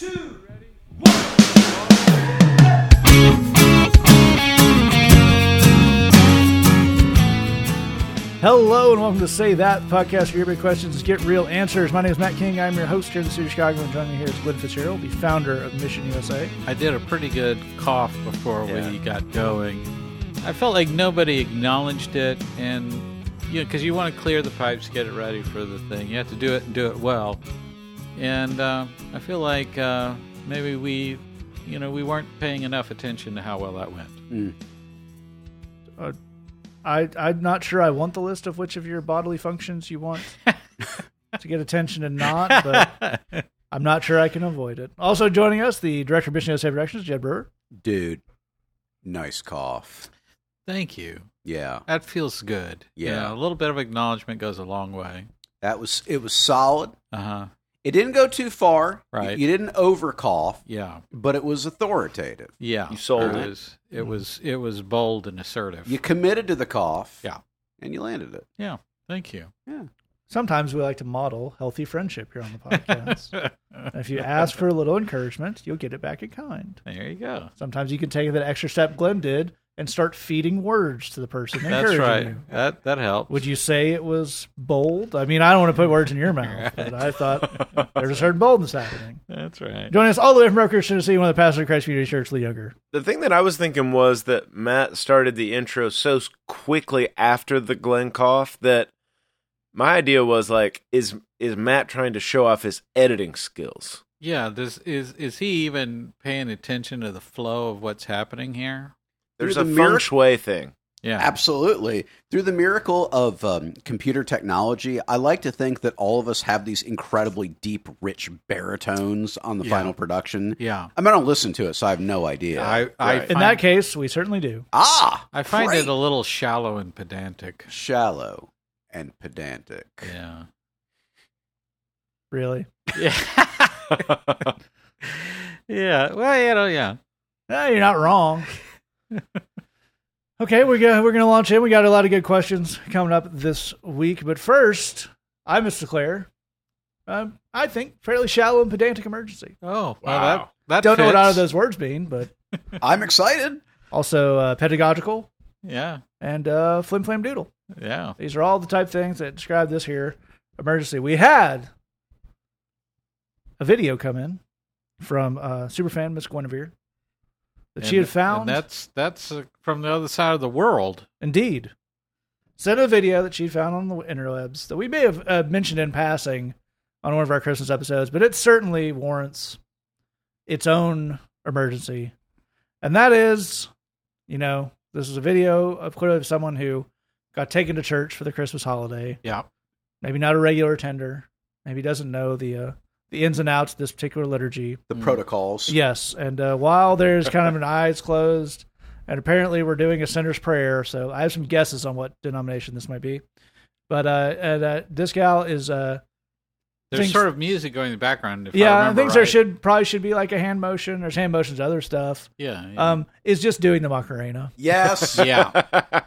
two, Hello and welcome to Say That podcast for your big questions, get real answers. My name is Matt King. I'm your host here in the city of Chicago, and joining me here is Glenn Fitzgerald, the founder of Mission USA. I did a pretty good cough before we got going. I felt like nobody acknowledged it, and you know, because you want to clear the pipes, get it ready for the thing. You have to do it and do it well. And uh, I feel like uh, maybe we, you know, we weren't paying enough attention to how well that went. I, I'm not sure I want the list of which of your bodily functions you want to get attention and not, but I'm not sure I can avoid it. Also joining us, the director of Mission USA Productions, Jed Brewer. Dude, nice cough. Thank you. Yeah, That feels good. You Yeah. know, a little bit of acknowledgement goes a long way. that was it. Was solid. Uh huh. It didn't go too far. Right. You didn't over cough, Yeah. but it was authoritative. Yeah. You sold uh, it. it. Was, it was it was bold and assertive. You committed to the cough. Yeah. and you landed it. Yeah. Thank you. Yeah. Sometimes we like to model healthy friendship here on the podcast. if you ask for a little encouragement, you'll get it back in kind. There you go. Sometimes you can take that extra step Glenn did and start feeding words to the person That's right. you. That that helps. Would you say it was bold? I mean, I don't want to put words in your mouth, but I thought there's a certain boldness happening. That's right. Joining us all the way from Rutgers, Tennessee, one of the pastors of Christ Community Church, Lee Younger. The thing that I was thinking was that Matt started the intro so quickly after the Glenn cough that my idea was like, is is Matt trying to show off his editing skills? Yeah. This is is he even paying attention to the flow of what's happening here? There's Through a the feng mirac- shui thing. Yeah. Absolutely. Through the miracle of um, computer technology, I like to think that all of us have these incredibly deep, rich baritones on the Yeah. final production. Yeah. I mean, I don't listen to it, so I have no idea. I I Right. In that case, we certainly do. ah, I find great. it a little shallow and pedantic. shallow and pedantic. Yeah. Really. Yeah. yeah. Well, you know, yeah. No, you're not wrong. okay, we're gonna we're gonna launch in. We got a lot of good questions coming up this week, but first, I must declare, um, I think fairly shallow and pedantic emergency. Oh, well, Wow. that that Don't know what fits. either of those words mean, but I'm excited. also uh, pedagogical Yeah. and uh, flim flam doodle. Yeah. These are all the type things that describe this here emergency. We had a video come in from uh, superfan Miss Guinevere that she had found. and that's that's uh, from the other side of the world. Indeed. Sent a video that she found on the interwebs that we may have uh, mentioned in passing on one of our Christmas episodes, but it certainly warrants its own emergency. And that is, you know, this is a video of clearly of someone who got taken to church for the Christmas holiday. Yeah. Maybe not a regular attender. Maybe doesn't know the uh, the ins and outs of this particular liturgy. The protocols. Yes, and uh, while there's kind of an eyes closed, and apparently we're doing a sinner's prayer, so I have some guesses on what denomination this might be. But uh, and, uh this gal is uh, There's Things- sort of music going in the background. If I yeah, I remember think there should probably should be like a hand motion. There's hand motions, other stuff. Yeah. yeah. Um, is just doing the Macarena, Yes. yeah.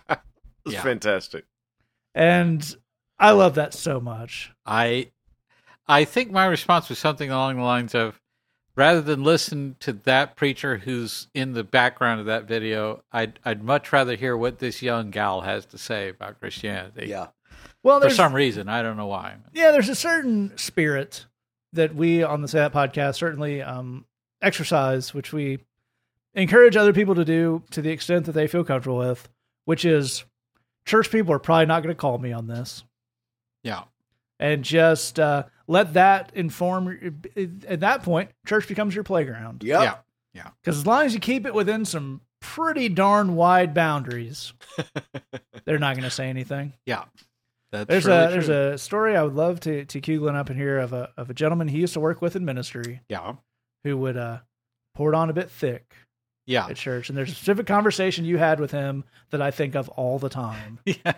It's Yeah. fantastic. and I love that so much. I I think my response was something along the lines of rather than listen to that preacher who's in the background of that video, I'd I'd much rather hear what this young gal has to say about Christianity. Yeah. Well, For there's some reason. I don't know why. yeah, there's a certain spirit that we on the Say That podcast certainly um, exercise, which we encourage other people to do to the extent that they feel comfortable with, which is church people are probably not going to call me on this. Yeah. And just uh, let that inform. At that point, church becomes your playground. Yep. Yeah. Yeah. Because as long as you keep it within some pretty darn wide boundaries, they're not going to say anything. Yeah. That's There's really a there's a story I would love to to cue Glenn up in here of a of a gentleman he used to work with in ministry Yeah. who would uh pour it on a bit thick Yeah. at church. And there's a specific conversation you had with him that I think of all the time. yeah.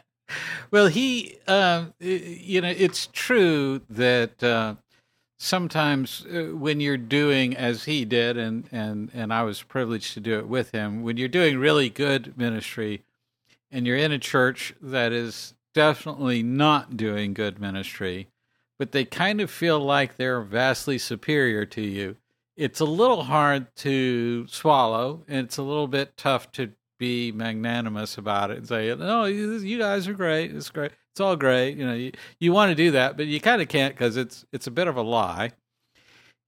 Well, he, y- you know, it's true that uh, sometimes uh, when you're doing as he did, and and and I was privileged to do it with him, when you're doing really good ministry, and you're in a church that is definitely not doing good ministry, but they kind of feel like they're vastly superior to you. it's a little hard to swallow, and it's a little bit tough to be magnanimous about it and say, "No, you, you guys are great. It's great. It's all great." You know, you, you want to do that, but you kind of can't because it's it's a bit of a lie.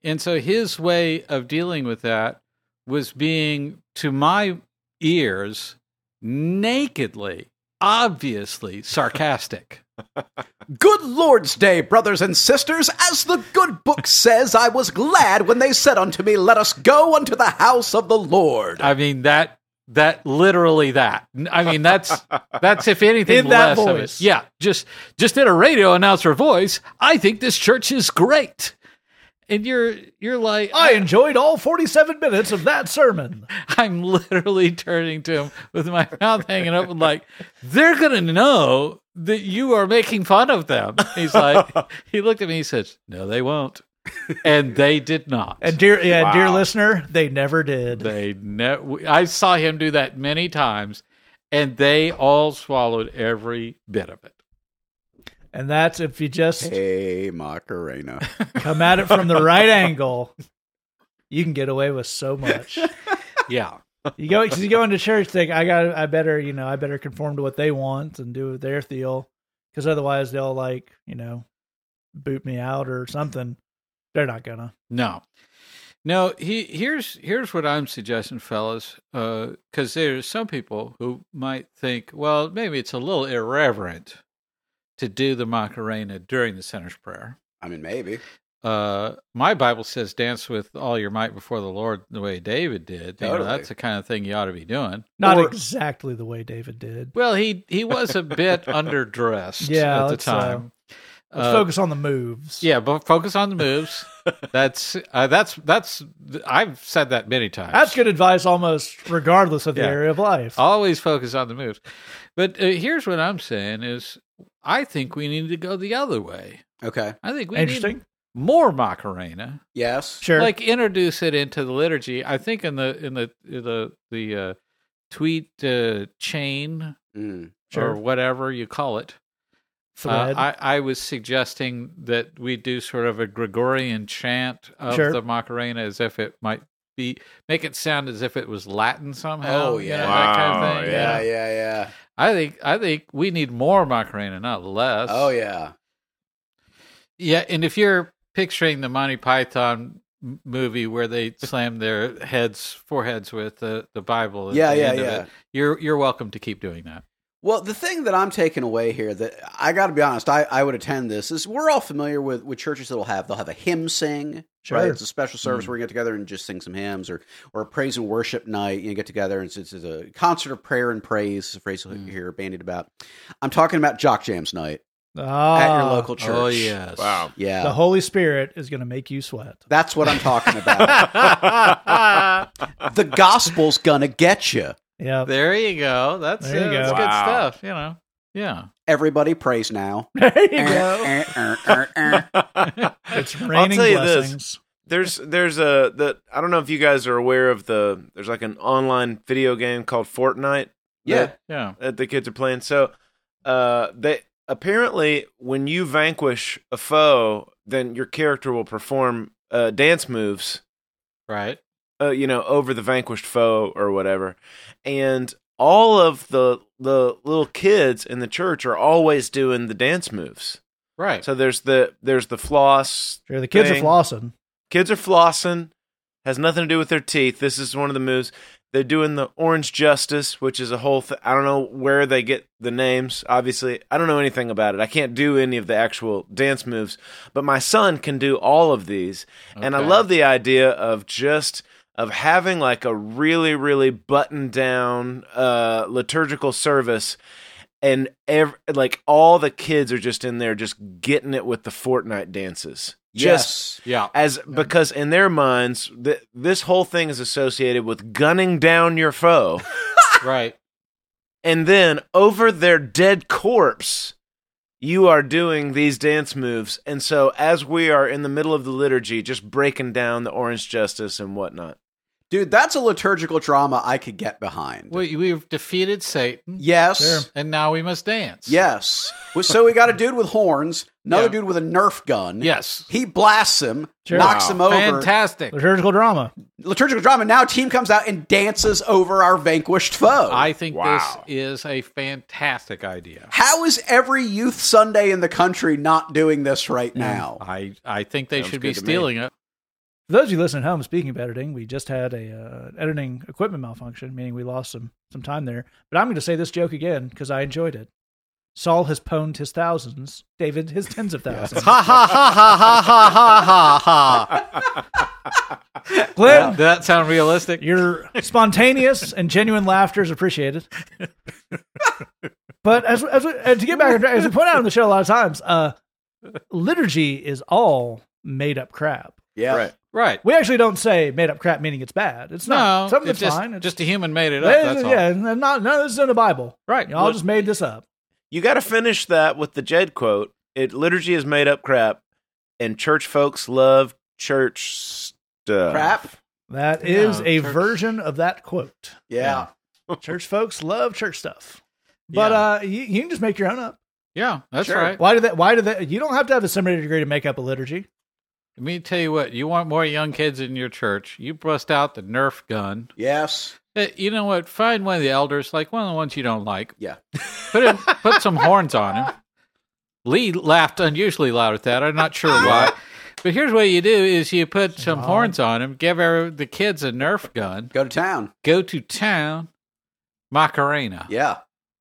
And so his way of dealing with that was being, to my ears, nakedly, obviously sarcastic. Good Lord's Day, brothers and sisters, as the good book says, I was glad when they said unto me, Let us go unto the house of the Lord. I mean that that literally that. I mean that's that's if anything In that voice. it. Yeah, just just in a radio announcer voice. I think this church is great, and you're you're like I enjoyed all 47 minutes of that sermon. I'm literally turning to him with my mouth hanging open, like they're gonna know that you are making fun of them. He's like, he looked at me. He says, "No, they won't," and they did not. And dear, yeah, dear listener, they never did. They ne- I saw him do that many times, and they all swallowed every bit of it. And that's if you just Hey, Macarena. come at it from the right angle, you can get away with so much. Yeah, You go because you go into church, think I got, I better, you know, I better conform to what they want and do their deal, because otherwise they'll like, you know, boot me out or something. They're not gonna. no, no. He here's here's what I'm suggesting, fellas, because there's some people who might think, well, maybe it's a little irreverent to do the Macarena during the sinner's prayer. I mean, maybe. uh my bible says dance with all your might before the lord the way david did you know, that's the kind of thing you ought to be doing Not Or- exactly the way David did. well he he was a bit underdressed Yeah, at the let's, uh, time Let's Uh, focus on the moves. yeah but focus on the moves that's uh, that's that's i've said that many times That's good advice, almost regardless of the Yeah. area of life. always focus on the moves but uh, here's what i'm saying is i think we need to go the other way Okay. i think we Interesting. need more macarena Yes. Sure. like introduce it into the liturgy. I think in the in the in the the uh, tweet uh, chain Mm. Sure. or whatever you call it. Uh, I, I was suggesting that we do sort of a Gregorian chant of Sure. the Macarena as if it might be make it sound as if it was Latin somehow. Oh, you yeah. know, that kind of Wow, thing. Yeah, yeah, yeah. I think I think we need more Macarena, not less. Oh, yeah. Yeah, and if you're picturing the Monty Python movie where they slam their heads foreheads with the, the Bible, at Yeah, the yeah, end of yeah. it, you're you're welcome to keep doing that. Well, the thing that I'm taking away here that I got to be honest, I, I would attend this is we're all familiar with, with churches that'll have they'll have a hymn sing, Sure. right? It's a special service Mm. where you get together and just sing some hymns, or or a praise and worship night. You get together and it's, it's a concert of prayer and praise. A phrase you'll Mm. hear bandied about. I'm talking about Jock Jams night Ah, at your local church. Oh yes, Wow. yeah, The Holy Spirit is going to make you sweat. that's what I'm talking about. the gospel's gonna get you. Yeah. There you go. That's, There you uh, that's go. good stuff. You know. Yeah. Everybody prays now. There you Eh, go. eh, eh. It's raining tell you this. blessings. There's there's a the I don't know if you guys are aware of the there's like an online video game called Fortnite. Yeah. that- Yeah. that the kids are playing. So uh they apparently when you vanquish a foe, then your character will perform uh dance moves Right. Uh, you know, over the vanquished foe or whatever. And all of the the little kids in the church are always doing the dance moves. Right. So there's the there's the floss. Sure, the kids thing. are flossing. Kids are flossing. Has nothing to do with their teeth. This is one of the moves. They're doing the orange justice, which is a whole. Th- I don't know where they get the names. Obviously, I don't know anything about it. I can't do any of the actual dance moves, but my son can do all of these, and I love the idea of just of having like a really, really buttoned down uh, liturgical service. And ev- like all the kids are just in there, just getting it with the Fortnite dances. Just Yes. yeah. as because in their minds th- this whole thing is associated with gunning down your foe Right. and then over their dead corpse you are doing these dance moves and so as we are in the middle of the liturgy just breaking down the orange justice and whatnot Dude, that's a liturgical drama I could get behind. We, we've defeated Satan, yes. Sure. and now we must dance. Yes. So we got a dude with horns, another Yeah. dude with a Nerf gun. Yes. He blasts him, Sure. knocks Wow. him over. Fantastic. Liturgical drama. Liturgical drama. Now team comes out and dances over our vanquished foe. I think Wow. this is a fantastic idea. How is every youth Sunday in the country not doing this right hmm. now? I, I think they Sounds should be good me. stealing it. For those of you listening at home, speaking of editing, we just had a uh, editing equipment malfunction, meaning we lost some some time there. But I'm going to say this joke again because I enjoyed it. Saul has pwned his thousands, David his tens of thousands. Ha ha ha ha ha ha ha ha. Glenn, Did that sound realistic? your spontaneous and genuine laughter is appreciated. but as, as we, and to get back, as we point out on the show a lot of times, uh, liturgy is all made up crap. Yeah. Right. Right. We actually don't say made up crap, meaning it's bad. It's not No, something it's that's just, fine. It's, just a human made it up. Yeah, That's all. yeah, and not no, this is in the Bible. Right. Y'all Look- just made this up. You got to finish that with the Jed quote. It liturgy is made up crap, and church folks love church stuff. Crap. That is Yeah, a church- version of that quote. Yeah. Church folks love church stuff, but Yeah. uh, you, you can just make your own up. Yeah, that's Sure. right. Why do that? Why do that? You don't have to have a seminary degree to make up a liturgy. Let me tell you what. You want more young kids in your church? You bust out the Nerf gun. Yes. Eh, You know what? Find one of the elders, like one of the ones you don't like. Yeah. Put him, put some horns on him. Lee laughed unusually loud at that. I'm not sure why. But here's what you do: is you put some horns on him, give every, the kids a Nerf gun, Go to town. go to town, Macarena. Yeah.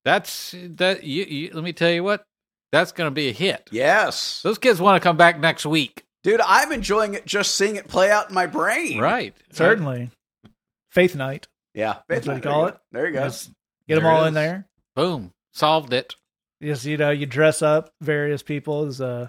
That's that. You, you, let me tell you what. That's going to be a hit. Yes. Those kids want to come back next week. Dude, I'm enjoying it just seeing it play out in my brain. Right. Certainly, faith night. Yeah. That's what you There call go. it. There you go. Just get them There it all is. in there. Boom. Solved it. Yes, you know, you dress up various people as uh,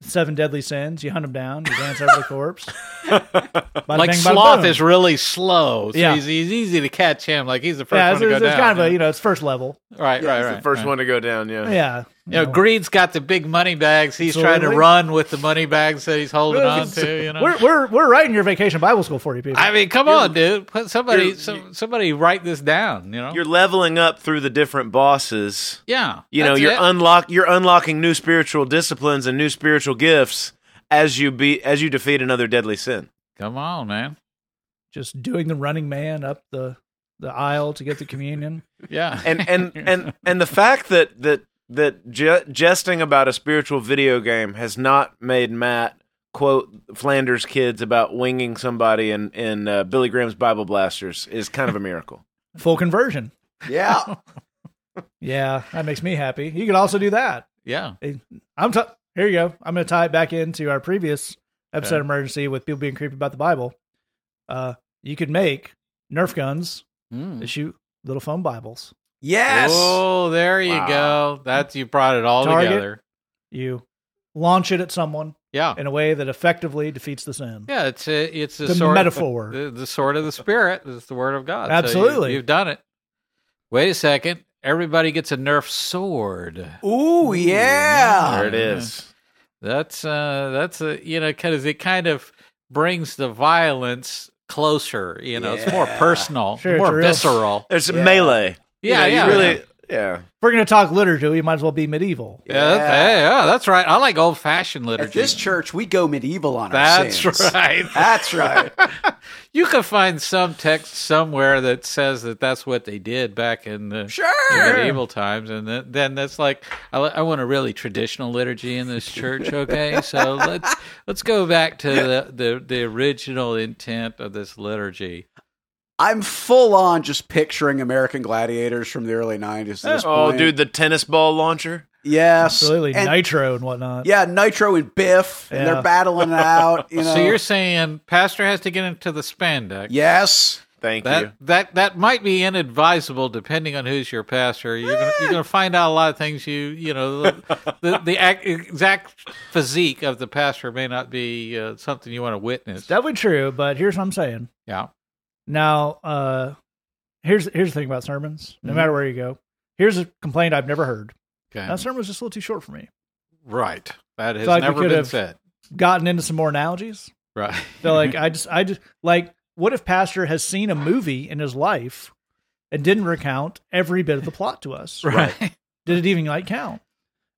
seven deadly sins. You hunt them down. You dance over the corpse. Bada like bing, bada sloth boom. is really slow, so Yeah. he's, he's easy to catch him. Like he's the first yeah, one it's, to go it's, it's down. kind of a you know it's first level. right, Yeah, right, he's right. The first right. one to go down. Yeah. Yeah, You know, Greed's got the big money bags. He's trying to run with the money bags that he's holding on to. You know, we're we're we're writing your vacation Bible school for you people. I mean, come on, dude. Put somebody, some, somebody, write this down. You know, You're leveling up through the different bosses. yeah. You know, you're it. unlock you're unlocking new spiritual disciplines and new spiritual gifts as you be as you defeat another deadly sin. come on, man. Just doing the running man up the the aisle to get the communion. Yeah, And and and and the fact that that that je- jesting about a spiritual video game has not made Matt quote Flanders kids about winging somebody in in uh, Billy Graham's Bible Blasters is kind of a miracle. Full conversion. Yeah. Yeah, that makes me happy. You could also do that. yeah, I'm t- here. You go. I'm going to tie it back into our previous episode Okay. of emergency with people being creepy about the Bible. Uh, you could make Nerf guns Mm. to shoot little foam Bibles. Yes. Oh, there you Wow. go. That's you brought it all Target. together. You launch it at someone Yeah, in a way that effectively defeats the sin. yeah. It's a, it's a The sword, metaphor. The, the sword of the spirit is the word of God. So you- Absolutely. you've done it. Wait a second. Everybody gets a Nerf sword. Ooh, yeah. There it is. That's uh that's a you know because it kind of brings the violence closer. You know, it's more personal, Sure, more visceral. There's Yeah. melee. You Yeah, know, yeah, You really, yeah. yeah. If we're going to talk liturgy, you might as well be medieval. Yeah, that's, hey, yeah, that's right. I like old fashioned At liturgy. this church, we go medieval on our that's sins. right. That's right. You can find some text somewhere that says that that's what they did back in the Sure. medieval times, and then, then that's like I, I want a really traditional liturgy in this church. Okay, so let's let's go back to the, the the original intent of this liturgy. I'm full on just picturing American gladiators from the early 90s at this Oh, point. dude, the tennis ball launcher. Yes. Absolutely. And- Nitro and whatnot. yeah, Nitro and Biff, and they're battling it out. You know. So you're saying pastor has to get into the spandex? yes. Thank That you. that that might be inadvisable depending on who's your pastor. You're gonna you're gonna find out a lot of things. You you know the the, the ac- exact physique of the pastor may not be uh, something you want to witness. Definitely true, but here's what I'm saying. Yeah. Now, uh, here's here's the thing about sermons. No Mhm. matter where you go, here's a complaint I've never heard. Okay. That sermon was just a little too short for me. right. That has like never could been have- said. Gotten into some more analogies. Right. Feel like I just I just like what if Pastor has seen a movie in his life and didn't recount every bit of the plot to us? Right. Did it even like count?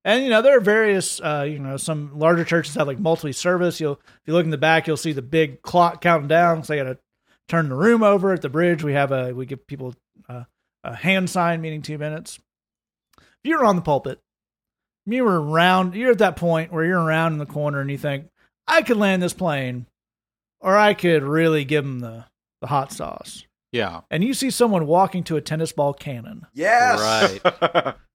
And you know there are various, uh, you know, some larger churches have like multi-service. You'll if you look in the back, you'll see the big clock counting down. because they got to turn the room over at the bridge. We have a we give people uh, a hand sign meaning two minutes. If you're on the pulpit, you were around. You're at that point where you're around in the corner and you think I could land this plane, or I could really give them the the hot sauce. Yeah. And you see someone walking to a tennis ball cannon. Yes. Right.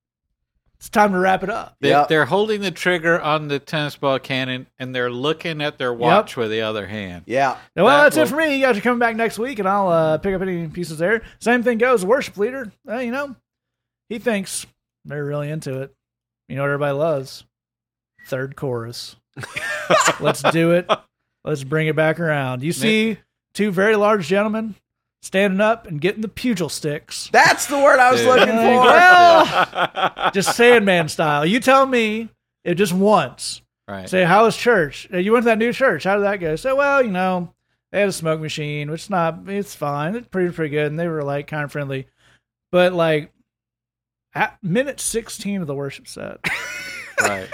It's time to wrap it up. They, Yep. They're holding the trigger on the tennis ball cannon and they're looking at their watch with the other hand. Yeah. Well, That that's will- it for me. You guys are coming back next week, and I'll uh, pick up any pieces there. Same thing goes. Worship leader, uh, you know, he thinks they're really into it. You know what everybody loves? Third chorus. Let's do it. Let's bring it back around. You see two very large gentlemen standing up and getting the pugil sticks. That's the word I was Dude. looking And they go, for. well, just Sandman style. You tell me it just once. Right. Say, how was church? Uh, You went to that new church. How did that go? Say, well, you know, they had a smoke machine, which is not, it's fine. It's pretty, pretty good. And they were like kind of friendly. But like at minute 16 of the worship set, right.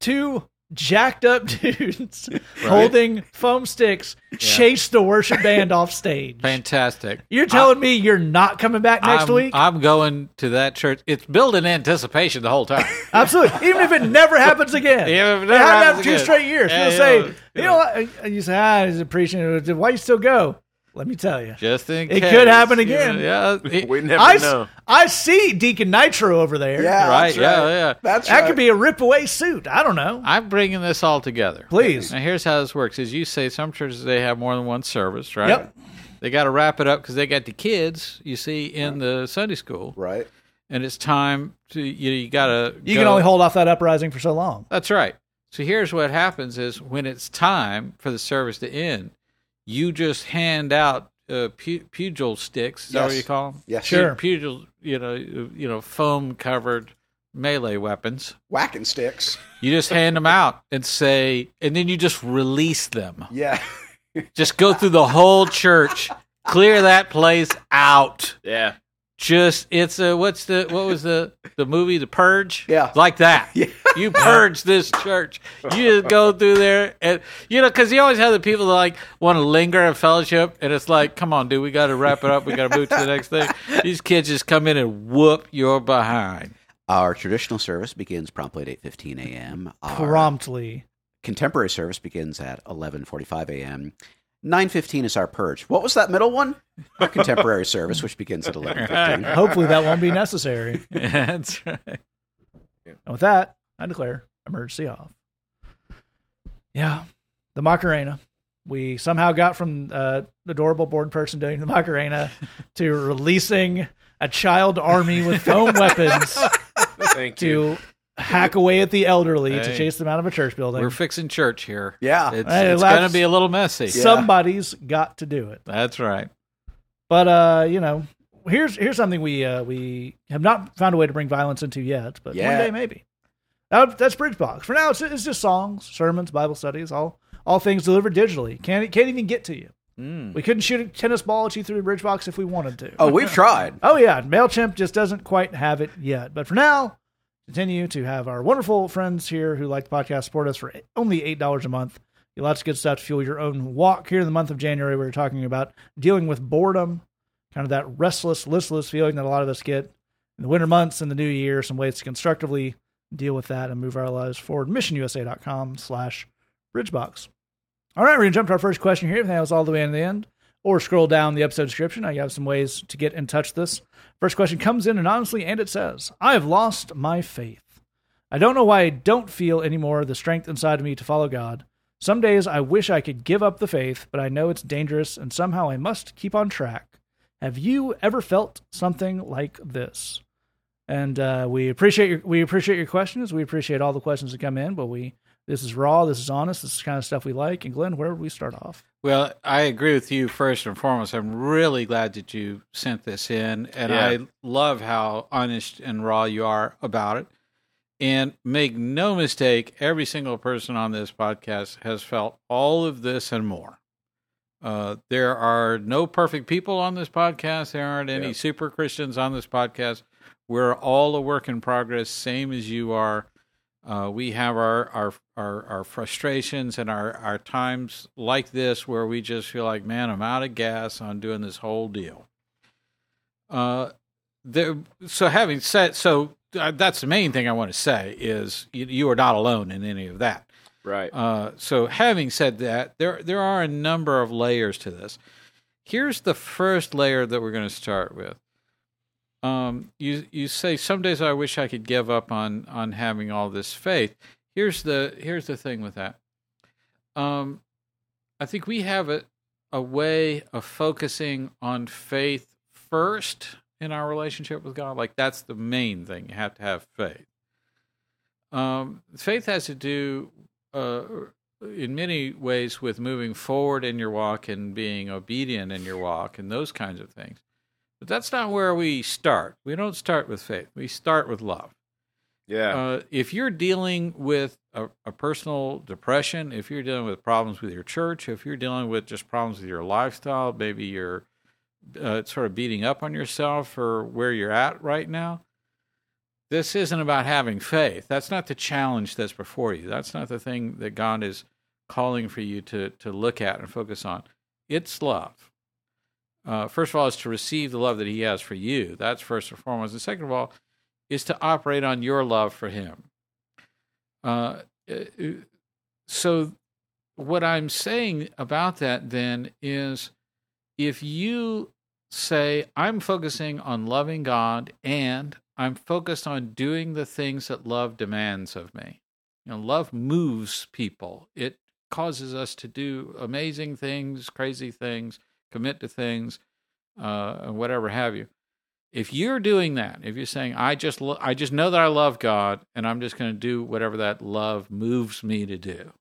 two jacked up dudes holding foam sticks chased the worship band off stage. Fantastic. You're telling me you're not coming back next I'm, week? I'm going to that church. It's building anticipation the whole time. Absolutely. Even if it never happens again. Yeah, if it never have happens two again. straight years. Yeah, You'll you say, you know? You say, ah, he's appreciating Why you still go? Let me tell you. Just in It case. could happen again. Yeah. it- we never I, s- know. I see Deacon Nitro over there. Yeah. right. That's Yeah. right. Yeah. That's That right. could be a rip away suit. I don't know. I'm bringing this all together. Please. Now, here's how this works: as you say, some churches they have more than one service, right? Yep. They got to wrap it up because they got the kids. You see in the Sunday school, right. and it's time to you. You got to. You can only hold off that uprising for so long. That's right. So here's what happens: is when it's time for the service to end, you just hand out uh, pu- pugil sticks. Is that what you call them? Yes. Sure. Pugil, you know, you know, foam covered melee weapons. Whacking sticks. You just hand them out and say, and then you just release them. Yeah. Just go through the whole church, clear that place out. Yeah. Just it's a what's the what was the the movie The Purge? Yeah. like that. Yeah. You purge this church. You just go through there and you know because you always have the people that like want to linger and fellowship, and it's like, come on, dude, we got to wrap it up. We got to move to the next thing. These kids just come in and whoop your behind. Our traditional service begins promptly at 8:15 a.m. Our Promptly. contemporary service begins at 11:45 a.m. 9:15 is our purge. What was that middle one? Our contemporary service, which begins at 11:15. Hopefully that won't be necessary. That's right. And with that, I declare emergency off. Yeah, the Macarena. We somehow got from uh, the adorable board person doing the Macarena to releasing a child army with foam weapons Thank you. To hack away at the elderly to chase them out of a church building. We're fixing church here. Yeah. It's, Hey, it's going to be a little messy. Somebody's got to do it. That's right. But uh, you know, here's here's something we uh, we have not found a way to bring violence into yet, but one day maybe. That, that's Bridgebox. For now, it's, it's just songs, sermons, Bible studies, all all things delivered digitally. Can't can't even get to you. Mm. We couldn't shoot a tennis ball at you through the Bridgebox if we wanted to. Oh, we've tried. Oh yeah, Mailchimp just doesn't quite have it yet. But for now, continue to have our wonderful friends here who like the podcast support us for only eight dollars a month. Get Lots of good stuff to fuel your own walk here in the month of January. We are talking about dealing with boredom, kind of that restless, listless feeling that a lot of us get in the winter months and the new year. Some ways to constructively deal with that and move our lives forward. MissionUSA.com slash Bridgebox. All right, we're gonna jump to our first question here. That was all the way in the end, or scroll down the episode description. I have some ways to get in touch this. First question comes in anonymously, and it says, I have lost my faith. I don't know why I don't feel anymore the strength inside of me to follow God. Some days I wish I could give up the faith, but I know it's dangerous and somehow I must keep on track. Have you ever felt something like this? And uh, we appreciate your we appreciate your questions. We appreciate all the questions that come in, but we this is raw, this is honest, this is kind of stuff we like. And Glenn, where would we start off? Well, I agree with you first and foremost. I'm really glad that you sent this in, and Yeah. I love how honest and raw you are about it. And make no mistake, every single person on this podcast has felt all of this and more. Uh, there are no perfect people on this podcast. There aren't any Yep. super Christians on this podcast. We're all a work in progress, same as you are. Uh, we have our, our our our frustrations and our our times like this where we just feel like, man, I'm out of gas on doing this whole deal. Uh, there. So having said, so uh, that's the main thing I want to say is you, you are not alone in any of that. Right. Uh, so having said that, there there are a number of layers to this. Here's the first layer that we're going to start with. Um, you you say some days I wish I could give up on on having all this faith. Here's the here's the thing with that. Um, I think we have a a way of focusing on faith first in our relationship with God. Like that's the main thing. You have to have faith. Um, faith has to do uh, in many ways with moving forward in your walk and being obedient in your walk and those kinds of things. But that's not where we start. We don't start with faith. We start with love. Yeah. Uh, if you're dealing with a, a personal depression, if you're dealing with problems with your church, if you're dealing with just problems with your lifestyle, maybe you're uh, sort of beating up on yourself or where you're at right now, this isn't about having faith. That's not the challenge that's before you. That's not the thing that God is calling for you to, to look at and focus on. It's love. Uh, first of all, is to receive the love that He has for you. That's first and foremost. And second of all, is to operate on your love for Him. Uh, so, what I'm saying about that then is if you say, I'm focusing on loving God and I'm focused on doing the things that love demands of me. You know, love moves people. It causes us to do amazing things, crazy things, commit to things, uh, whatever have you. If you're doing that, if you're saying, "I just, lo- I just know that I love God, and I'm just going to do whatever that love moves me to do,"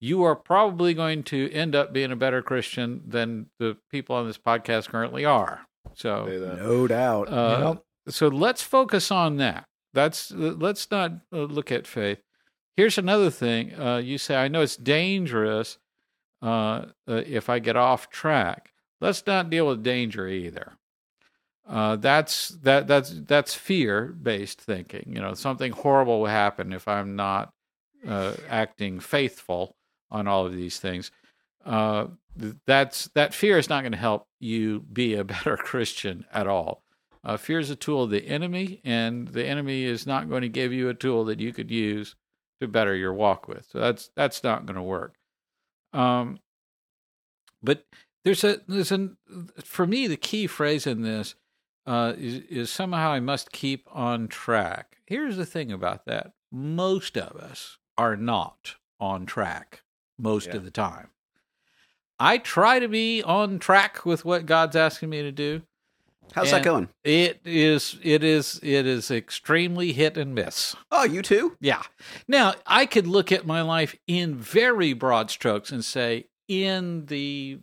you are probably going to end up being a better Christian than the people on this podcast currently are. So, No doubt. uh, Yep. so let's focus on that. That's let's not uh, look at faith. Here's another thing. Uh, you say, I know it's dangerous uh, uh, if I get off track. Let's not deal with danger either. Uh, that's that that's that's fear based thinking. You know, something horrible will happen if I'm not uh, acting faithful on all of these things. Uh, that's that fear is not going to help you be a better Christian at all. Uh, fear is a tool of the enemy, and the enemy is not going to give you a tool that you could use to better your walk with. So that's that's not going to work. Um, but there's a there's an for me the key phrase in this uh, is is somehow I must keep on track. Here's the thing about that: most of us are not on track most Yeah. of the time. I try to be on track with what God's asking me to do. How's that going? It is it is it is extremely hit and miss. Oh, you too? Yeah. Now, I could look at my life in very broad strokes and say in the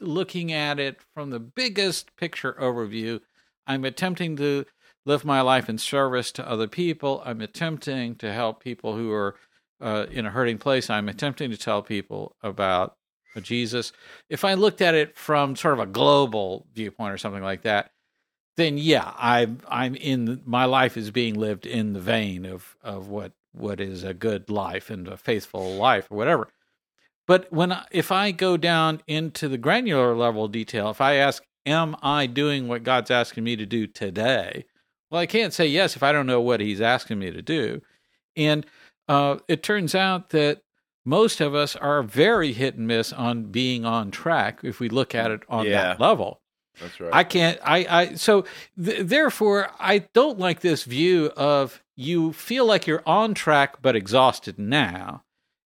looking at it from the biggest picture overview, I'm attempting to live my life in service to other people. I'm attempting to help people who are uh, in a hurting place. I'm attempting to tell people about Jesus. If I looked at it from sort of a global viewpoint or something like that, then yeah, I'm I'm in my life is being lived in the vein of of what what is a good life and a faithful life or whatever. But when I, if I go down into the granular level detail, if I ask, "Am I doing what God's asking me to do today?" Well, I can't say yes if I don't know what He's asking me to do, and uh, it turns out that most of us are very hit and miss on being on track if we look at it on Yeah. that level. That's right. I can't. I. I. So th- therefore, I don't like this view of you feel like you're on track but exhausted now,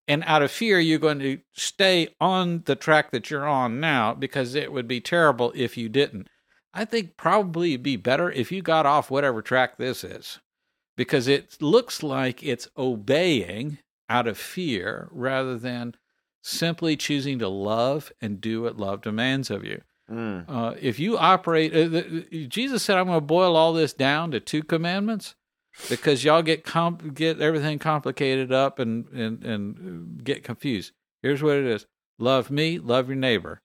and out of fear, you're going to stay on the track that you're on now because it would be terrible if you didn't. I think probably be better if you got off whatever track this is, because it looks like it's obeying out of fear rather than simply choosing to love and do what love demands of you. Mm. Uh, if you operate, uh, the, Jesus said, "I'm going to boil all this down to two commandments," because y'all get comp- get everything complicated up and and and get confused. Here's what it is: love me, love your neighbor.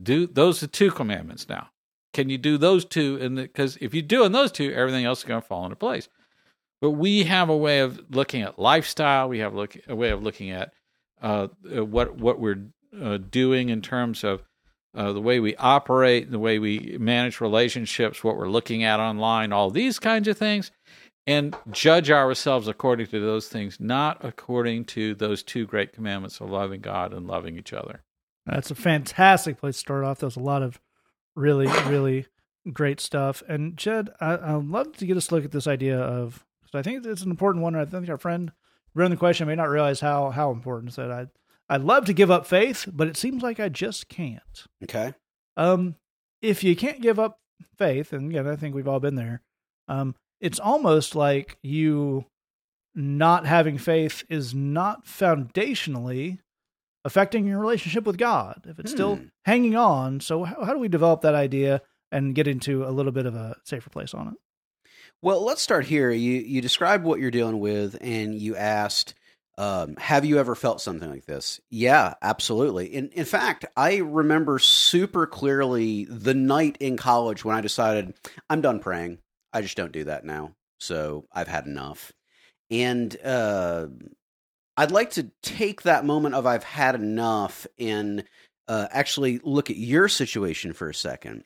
Do those are two commandments now. Can you do those two? And because if you're doing those two, everything else is going to fall into place. But we have a way of looking at lifestyle. We have look, a way of looking at uh, what what we're uh, doing in terms of uh, the way we operate, the way we manage relationships, what we're looking at online, all these kinds of things, and judge ourselves according to those things, not according to those two great commandments of loving God and loving each other. That's a fantastic place to start off. There's a lot of really, really great stuff. And Jed, I, I'd love to get us to look at this idea of, because I think it's an important one. I think our friend running the question may not realize how how important it's that I I'd love to give up faith, but it seems like I just can't. Okay. Um, if you can't give up faith, and again, I think we've all been there. Um, it's almost like you not having faith is not foundationally affecting your relationship with God. If it's still Hmm. hanging on, so how, how do we develop that idea and get into a little bit of a safer place on it? Well, let's start here. You you described what you're dealing with, and you asked, um, "Have you ever felt something like this?" Yeah, absolutely. In in fact, I remember super clearly the night in college when I decided I'm done praying. I just don't do that now. So I've had enough, and uh, I'd like to take that moment of I've had enough and uh, actually look at your situation for a second.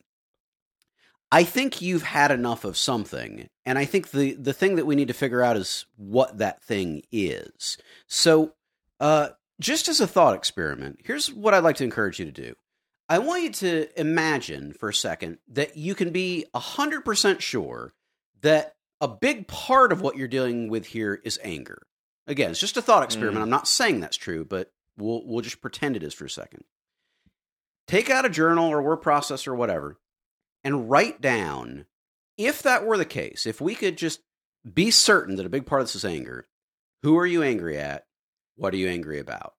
I think you've had enough of something, and I think the the thing that we need to figure out is what that thing is. So, uh, just as a thought experiment, here's what I'd like to encourage you to do. I want you to imagine for a second that you can be hundred percent sure that a big part of what you're dealing with here is anger. Again, it's just a thought experiment. I'm not saying that's true, but we'll we'll just pretend it is for a second. Take out a journal or word processor or whatever and write down if that were the case, if we could just be certain that a big part of this is anger, who are you angry at? What are you angry about?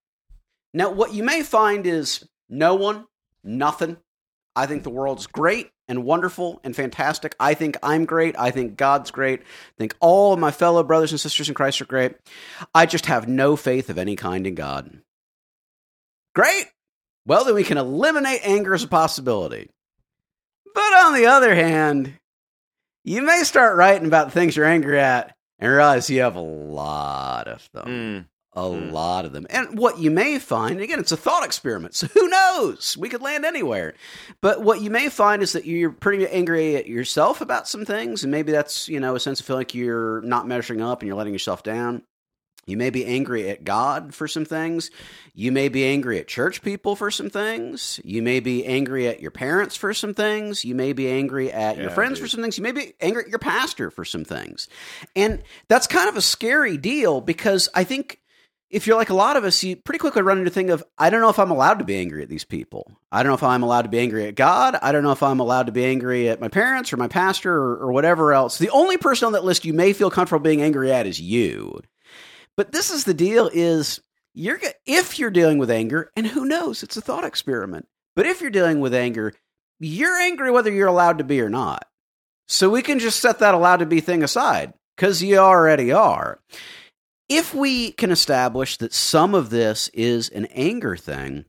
Now, what you may find is no one, nothing. I think the world's great and wonderful and fantastic. I think I'm great. I think God's great. I think all of my fellow brothers and sisters in Christ are great. I just have no faith of any kind in God. Great. Well, then we can eliminate anger as a possibility. But on the other hand, you may start writing about the things you're angry at and realize you have a lot of them. Mm. A Hmm. lot of them. And what you may find, again, it's a thought experiment, so who knows? We could land anywhere. But what you may find is that you're pretty angry at yourself about some things, and maybe that's, you know, a sense of feeling like you're not measuring up and you're letting yourself down. You may be angry at God for some things. You may be angry at church people for some things. You may be angry at your parents for some things. You may be angry at your Yeah, friends for some things. You may be angry at your pastor for some things. And that's kind of a scary deal because I think if you're like a lot of us, you pretty quickly run into the thing of, I don't know if I'm allowed to be angry at these people. I don't know if I'm allowed to be angry at God. I don't know if I'm allowed to be angry at my parents or my pastor or, or whatever else. The only person on that list you may feel comfortable being angry at is you. But this is the deal is you're if you're dealing with anger, and who knows, it's a thought experiment. But if you're dealing with anger, you're angry whether you're allowed to be or not. So we can just set that allowed to be thing aside because you already are. If we can establish that some of this is an anger thing,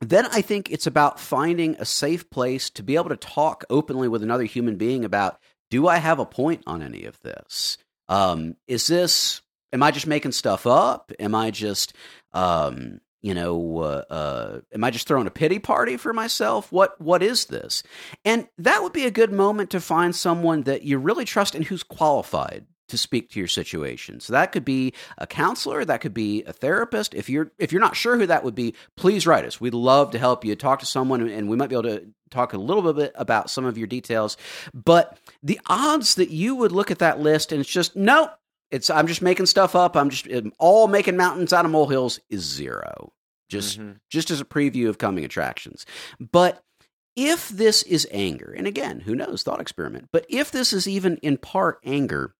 then I think it's about finding a safe place to be able to talk openly with another human being about do I have a point on any of this? Um, is this, am I just making stuff up? Am I just, um, you know, uh, uh, am I just throwing a pity party for myself? What what is this? And that would be a good moment to find someone that you really trust and who's qualified to speak to your situation. So that could be a counselor, that could be a therapist. If you're if you're not sure who that would be, please write us. We'd love to help you talk to someone and we might be able to talk a little bit about some of your details. But the odds that you would look at that list and it's just no, it's I'm just making stuff up. I'm just I'm all making mountains out of molehills is zero. Just Mhm. just as a preview of coming attractions. But if this is anger, and again, who knows, thought experiment, but if this is even in part anger,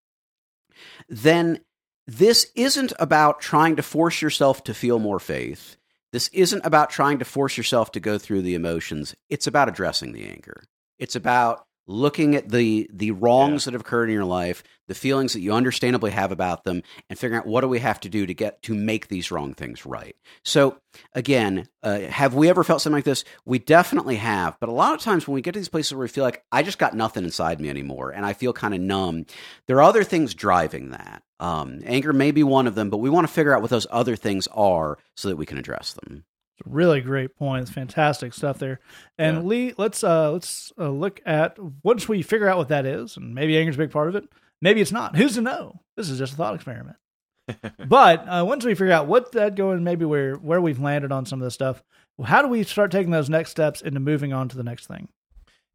then this isn't about trying to force yourself to feel more faith. This isn't about trying to force yourself to go through the emotions. It's about addressing the anger. It's about looking at the the wrongs that have occurred in your life, the feelings that you understandably have about them, and figuring out what do we have to do to get to make these wrong things right. So again, uh, have we ever felt something like this? We definitely have, but a lot of times when we get to these places where we feel like I just got nothing inside me anymore, and I feel kind of numb, there are other things driving that. Um, anger may be one of them, but we want to figure out what those other things are so that we can address them. Really great point. It's fantastic stuff there. And Yeah. Lee, let's uh let's uh, look at once we figure out what that is, and maybe anger's a big part of it. Maybe it's not. Who's to know? This is just a thought experiment. but uh, once we figure out what that going, maybe where where we've landed on some of this stuff, how do we start taking those next steps into moving on to the next thing?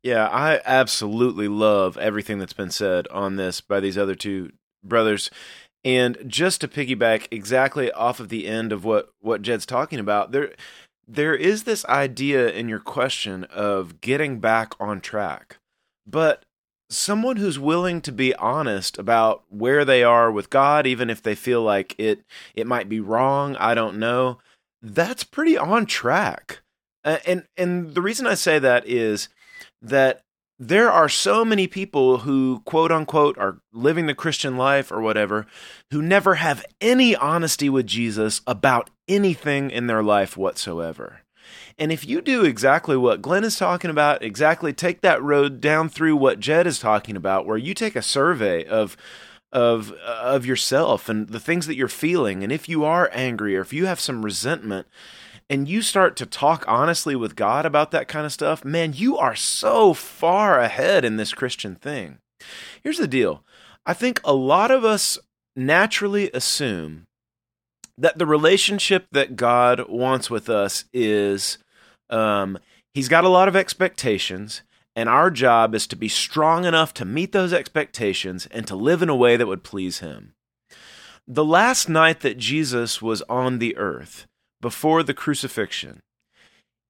Yeah, I absolutely love everything that's been said on this by these other two brothers. And just to piggyback exactly off of the end of what what Jed's talking about, there there is this idea in your question of getting back on track. But someone who's willing to be honest about where they are with God even if they feel like it it might be wrong, I don't know, that's pretty on track. And and the reason I say that is that there are so many people who quote unquote are living the Christian life or whatever who never have any honesty with Jesus about anything in their life whatsoever. And if you do exactly what Glenn is talking about, exactly take that road down through what Jed is talking about, where you take a survey of of of yourself and the things that you're feeling, and if you are angry or if you have some resentment, and you start to talk honestly with God about that kind of stuff, man, you are so far ahead in this Christian thing. Here's the deal I think a lot of us naturally assume that the relationship that God wants with us is um, He's got a lot of expectations. And our job is to be strong enough to meet those expectations and to live in a way that would please Him. The last night that Jesus was on the earth, before the crucifixion,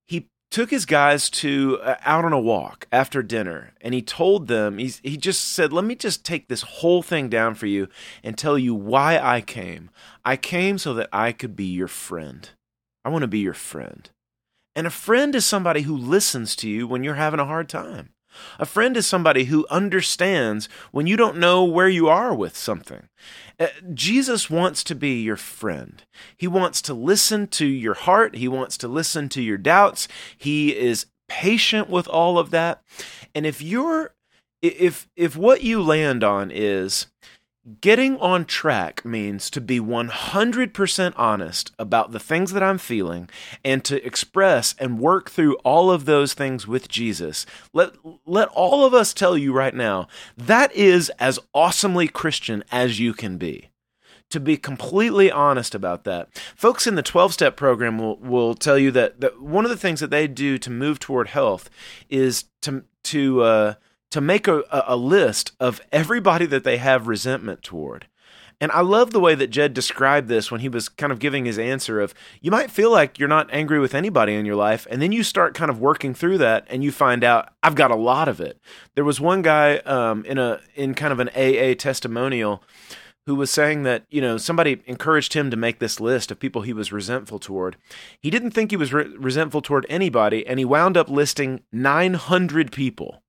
he took his guys to uh, out on a walk after dinner and he told them he's, he just said let me just take this whole thing down for you and tell you why i came. I came so that i could be your friend. I want to be your friend. And a friend is somebody who listens to you when you're having a hard time a friend is somebody who understands when you don't know where you are with something. Uh, Jesus wants to be your friend. He wants to listen to your heart. He wants to listen to your doubts. He is patient with all of that. And if you're if if what you land on is getting on track means to be 100% honest about the things that I'm feeling and to express and work through all of those things with Jesus. Let let all of us tell you right now, that is as awesomely Christian as you can be. To be completely honest about that. Folks in the 12 step program will, will tell you that, that one of the things that they do to move toward health is to, to, uh, to make a, a list of everybody that they have resentment toward. And I love the way that Jed described this when he was kind of giving his answer of you might feel like you're not angry with anybody in your life and then you start kind of working through that and you find out I've got a lot of it. There was one guy um, in a in kind of an AA testimonial who was saying that you know somebody encouraged him to make this list of people he was resentful toward. He didn't think he was re- resentful toward anybody and he wound up listing 900 people.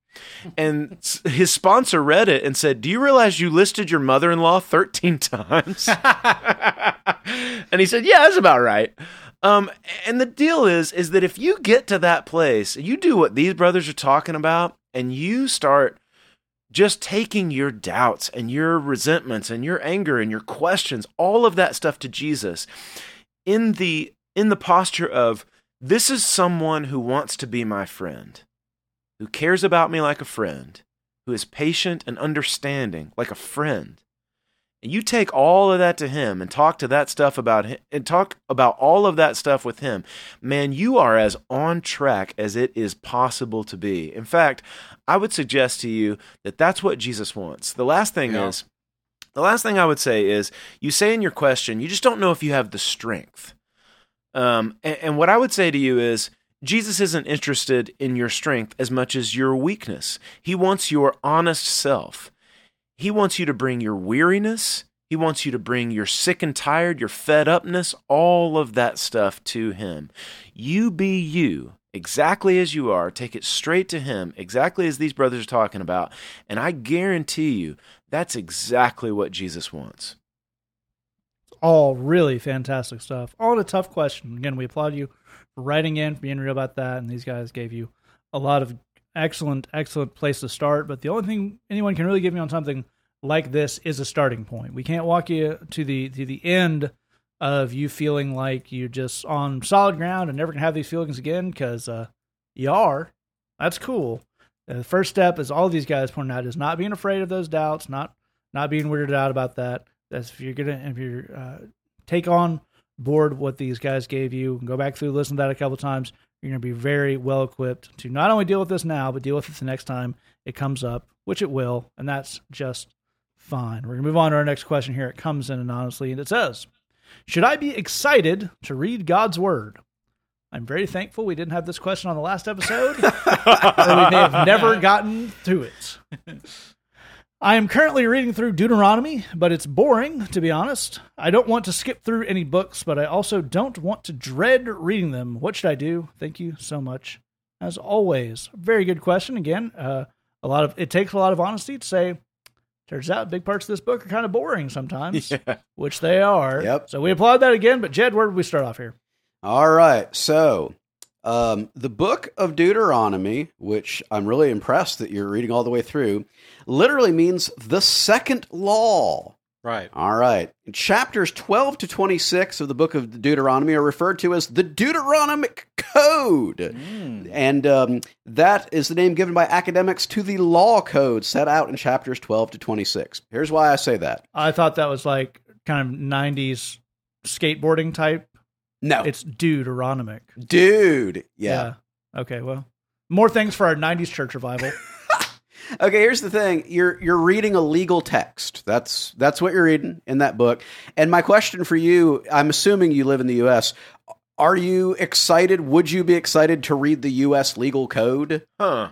And his sponsor read it and said, Do you realize you listed your mother in law 13 times? and he said, Yeah, that's about right. Um, and the deal is, is that if you get to that place, you do what these brothers are talking about, and you start just taking your doubts and your resentments and your anger and your questions, all of that stuff to Jesus in the in the posture of this is someone who wants to be my friend who cares about me like a friend, who is patient and understanding like a friend. And you take all of that to him and talk to that stuff about him and talk about all of that stuff with him, man, you are as on track as it is possible to be. In fact, I would suggest to you that that's what Jesus wants. The last thing Yeah. is, the last thing I would say is, you say in your question, you just don't know if you have the strength. Um, and, and what I would say to you is, Jesus isn't interested in your strength as much as your weakness. He wants your honest self. He wants you to bring your weariness. He wants you to bring your sick and tired, your fed upness, all of that stuff to Him. You be you, exactly as you are, take it straight to Him, exactly as these brothers are talking about. And I guarantee you, that's exactly what Jesus wants. All really fantastic stuff. All a tough question. Again, we applaud you writing in, being real about that. And these guys gave you a lot of excellent, excellent place to start. But the only thing anyone can really give you on something like this is a starting point. We can't walk you to the to the end of you feeling like you're just on solid ground and never gonna have these feelings again because uh, you are. That's cool. The first step, as all these guys pointed out, is not being afraid of those doubts, not not being weirded out about that. That's if you're gonna if you uh, take on board what these guys gave you go back through listen to that a couple times, you're gonna be very well equipped to not only deal with this now, but deal with it the next time it comes up, which it will, and that's just fine. We're gonna move on to our next question here. It comes in anonymously, and it says, "Should I be excited to read God's word?" I'm very thankful we didn't have this question on the last episode, or we may have never gotten to it. I am currently reading through Deuteronomy, but it's boring, to be honest. I don't want to skip through any books, but I also don't want to dread reading them. What should I do? Thank you so much. As always, very good question. Again, uh, a lot of it takes a lot of honesty to say. Turns out big parts of this book are kind of boring sometimes, Yeah. which they are. Yep. So we applaud that again. But Jed, where did we start off here? All right. So, um, the book of Deuteronomy, which I'm really impressed that you're reading all the way through, literally means the second law. Right. All right. Chapters 12 to 26 of the book of Deuteronomy are referred to as the Deuteronomic Code. Mm. And um, that is the name given by academics to the law code set out in chapters 12 to 26. Here's why I say that. I thought that was like kind of 90s skateboarding type. No. It's Deuteronomic. Dude. yeah. Okay, well, more things for our 90s church revival. Okay, here's the thing. You're you're reading a legal text. That's that's what you're reading in that book. And my question for you, I'm assuming you live in the US. Are you excited? Would you be excited to read the US legal code? Huh.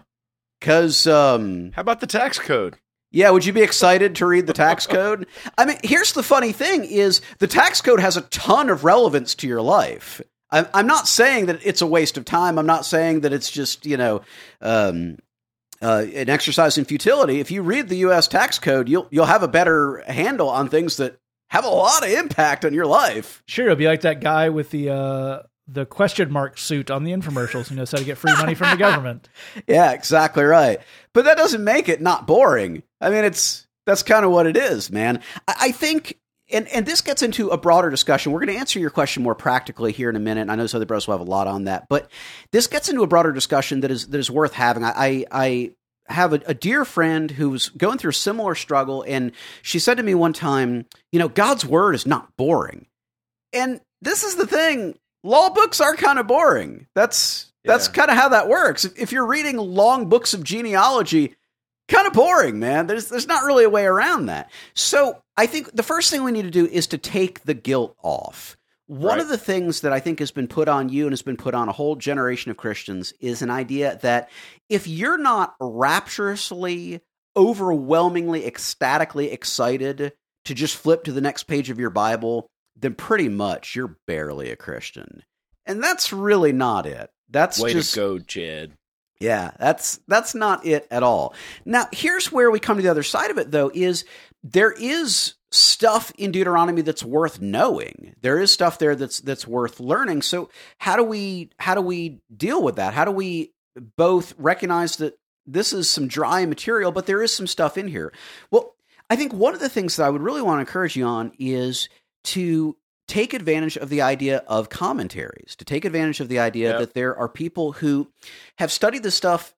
Cuz um How about the tax code? Yeah, would you be excited to read the tax code? I mean, here's the funny thing is the tax code has a ton of relevance to your life. I'm, I'm not saying that it's a waste of time. I'm not saying that it's just, you know, um, uh, an exercise in futility. If you read the U.S. tax code, you'll you'll have a better handle on things that have a lot of impact on your life. Sure, it'll be like that guy with the uh, the question mark suit on the infomercials. You know, so to get free money from the government. Yeah, exactly right. But that doesn't make it not boring. I mean, it's that's kind of what it is, man. I, I think. And, and this gets into a broader discussion. We're going to answer your question more practically here in a minute. I know some other bros will have a lot on that, but this gets into a broader discussion that is that is worth having. I I, I have a, a dear friend who's going through a similar struggle, and she said to me one time, "You know, God's word is not boring." And this is the thing: law books are kind of boring. That's that's Yeah. kind of how that works. If, if you're reading long books of genealogy, kind of boring, man. There's there's not really a way around that. So I think the first thing we need to do is to take the guilt off. One Right. of the things that I think has been put on you and has been put on a whole generation of Christians is an idea that if you're not rapturously, overwhelmingly, ecstatically excited to just flip to the next page of your Bible, then pretty much you're barely a Christian. And that's really not it. That's Way just to go, Jed. yeah, that's that's not it at all. Now, here's where we come to the other side of it though is there is stuff in Deuteronomy that's worth knowing. There is stuff there that's that's worth learning. So, how do we how do we deal with that? How do we both recognize that this is some dry material but there is some stuff in here? Well, I think one of the things that I would really want to encourage you on is to take advantage of the idea of commentaries, to take advantage of the idea Yep. that there are people who have studied this stuff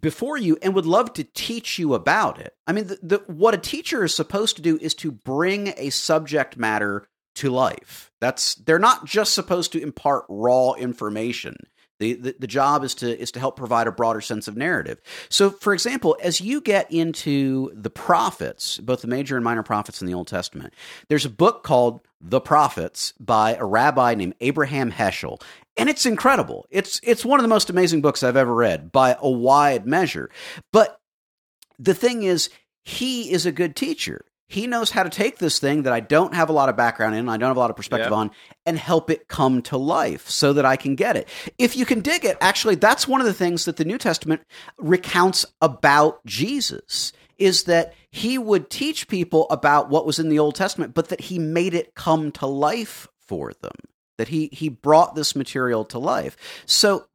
before you and would love to teach you about it. I mean, the, the, what a teacher is supposed to do is to bring a subject matter to life. That's they're not just supposed to impart raw information. The, the, the job is to is to help provide a broader sense of narrative. So, for example, as you get into the prophets, both the major and minor prophets in the Old Testament, there's a book called The Prophets by a rabbi named Abraham Heschel, and it's incredible. It's it's one of the most amazing books I've ever read by a wide measure. But the thing is, he is a good teacher. He knows how to take this thing that I don't have a lot of background in, I don't have a lot of perspective on, and help it come to life so that I can get it. If you can dig it, actually, that's one of the things that the New Testament recounts about Jesus is that he would teach people about what was in the Old Testament, but that he made it come to life for them. That he he brought this material to life. So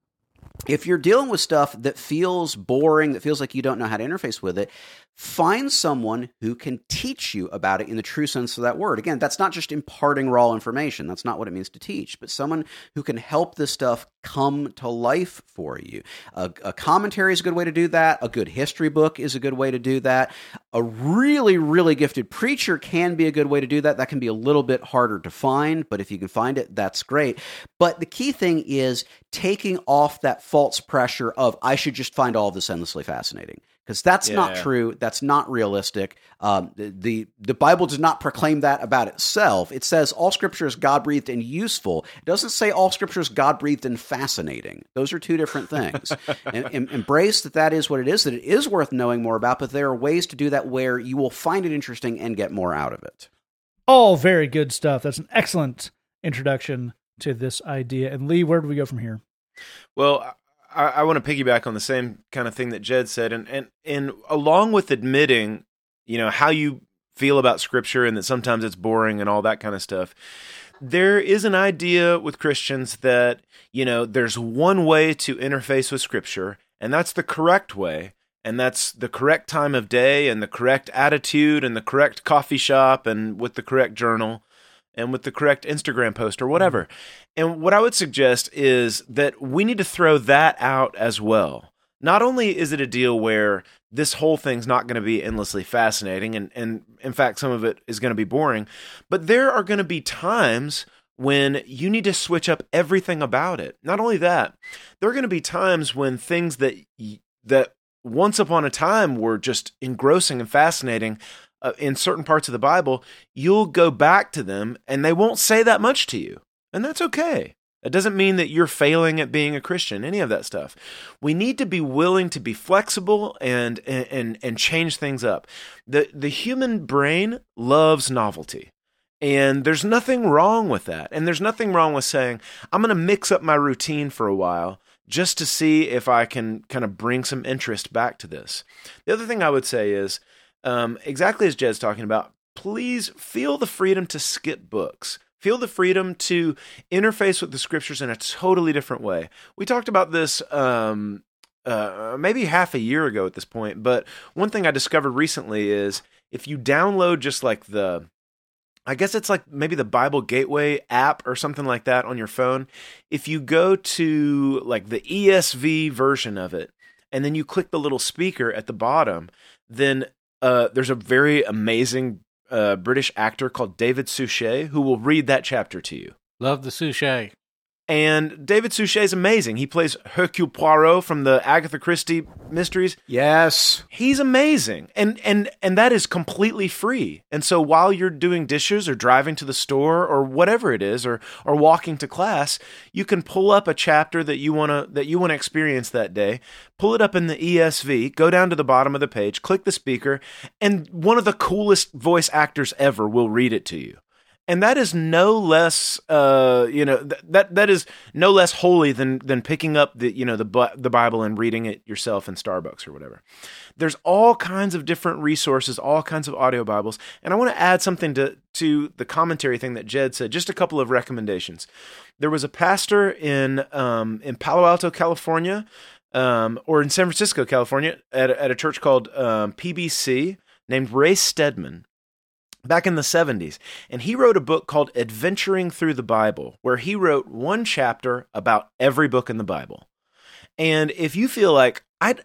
if you're dealing with stuff that feels boring, that feels like you don't know how to interface with it, find someone who can teach you about it in the true sense of that word. Again, that's not just imparting raw information. That's not what it means to teach, but someone who can help this stuff come to life for you. A, a commentary is a good way to do that. A good history book is a good way to do that. A really, really gifted preacher can be a good way to do that. That can be a little bit harder to find, but if you can find it, that's great. But the key thing is taking off that false pressure of, I should just find all of this endlessly fascinating because that's not true. That's not realistic. Um, the, the the Bible does not proclaim that about itself. It says all Scripture is God breathed and useful. It doesn't say all Scripture is God breathed and fascinating. Those are two different things. and, and embrace that that is what it is. That it is worth knowing more about. But there are ways to do that where you will find it interesting and get more out of it. All very good stuff. That's an excellent introduction to this idea. And Lee, where do we go from here? Well, I, I want to piggyback on the same kind of thing that Jed said, and and and along with admitting, you know, how you feel about Scripture and that sometimes it's boring and all that kind of stuff. There is an idea with Christians that you know there's one way to interface with Scripture, and that's the correct way, and that's the correct time of day, and the correct attitude, and the correct coffee shop, and with the correct journal and with the correct Instagram post or whatever. And what I would suggest is that we need to throw that out as well. Not only is it a deal where this whole thing's not going to be endlessly fascinating, and, and in fact, some of it is going to be boring, but there are going to be times when you need to switch up everything about it. Not only that, there are going to be times when things that that once upon a time were just engrossing and fascinating uh, in certain parts of the Bible, you'll go back to them and they won't say that much to you. And that's okay. It doesn't mean that you're failing at being a Christian, any of that stuff. We need to be willing to be flexible and and and change things up. The the human brain loves novelty. And there's nothing wrong with that. And there's nothing wrong with saying, I'm going to mix up my routine for a while just to see if I can kind of bring some interest back to this. The other thing I would say is um, exactly as Jed's talking about, please feel the freedom to skip books. Feel the freedom to interface with the scriptures in a totally different way. We talked about this um, uh, maybe half a year ago at this point, but one thing I discovered recently is if you download just like the I guess it's like maybe the Bible Gateway app or something like that on your phone. If you go to like the ESV version of it, and then you click the little speaker at the bottom, then uh, there's a very amazing uh, British actor called David Suchet who will read that chapter to you. Love the sushi. And David Suchet is amazing. He plays Hercule Poirot from the Agatha Christie mysteries. Yes. He's amazing. And and and that is completely free. And so while you're doing dishes or driving to the store or whatever it is or or walking to class, you can pull up a chapter that you want to that you want to experience that day. Pull it up in the ESV, go down to the bottom of the page, click the speaker, and one of the coolest voice actors ever will read it to you and that is no less uh you know th- that that is no less holy than than picking up the you know the the bible and reading it yourself in starbucks or whatever. There's all kinds of different resources all kinds of audio bibles. And i want to add something to to the commentary thing that jed said just a couple of recommendations. There was a pastor in um in palo alto california um or in san francisco california at, at a church called um, pbc named ray stedman back in the 70s. And he wrote a book called Adventuring Through the Bible, where he wrote one chapter about every book in the Bible. And if you feel like I'd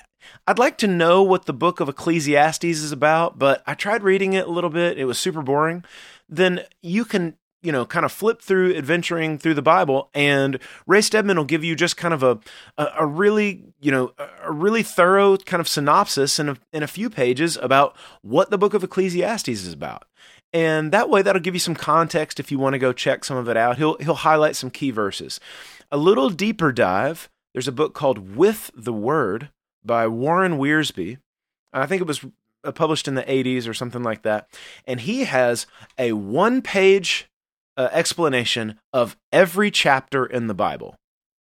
I'd like to know what the book of Ecclesiastes is about, but I tried reading it a little bit, it was super boring, then you can you know, kind of flip through adventuring through the Bible, and Ray Stedman will give you just kind of a a, a really you know a- really thorough kind of synopsis in a, in a few pages about what the Book of Ecclesiastes is about, and that way that'll give you some context if you want to go check some of it out. He'll he'll highlight some key verses. A little deeper dive. There's a book called With the Word by Warren Wiersbe. I think it was uh, published in the 80s or something like that, and he has a one page uh, explanation of every chapter in the Bible.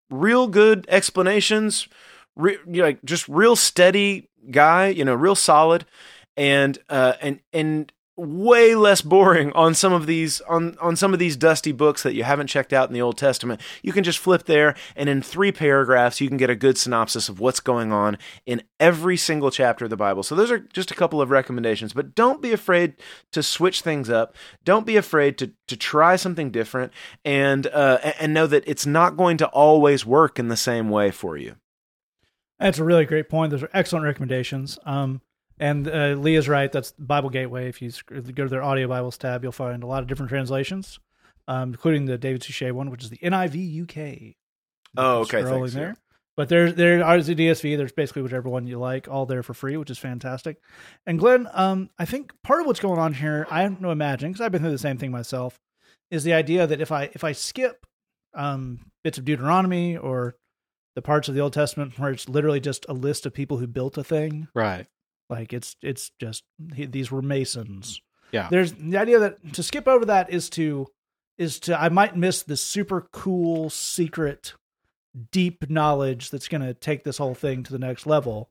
Real good explanations, re- you know, like just real steady guy, you know, real solid, and uh, and and way less boring on some of these on on some of these dusty books that you haven't checked out in the Old Testament. You can just flip there and in 3 paragraphs you can get a good synopsis of what's going on in every single chapter of the Bible. So those are just a couple of recommendations, but don't be afraid to switch things up. Don't be afraid to to try something different and uh, and know that it's not going to always work in the same way for you. That's a really great point. Those are excellent recommendations. Um, and uh, Leah's right. That's Bible Gateway. If you go to their audio Bibles tab, you'll find a lot of different translations, um, including the David Suchet one, which is the NIV UK. Oh, okay. Thanks, there. Yeah. But there, there are the DSV. There's basically whichever one you like, all there for free, which is fantastic. And Glenn, um, I think part of what's going on here, I don't know, imagine because I've been through the same thing myself, is the idea that if I if I skip um, bits of Deuteronomy or the parts of the Old Testament where it's literally just a list of people who built a thing, right? Like it's it's just he, these were masons. Yeah. There's the idea that to skip over that is to is to I might miss the super cool secret deep knowledge that's going to take this whole thing to the next level.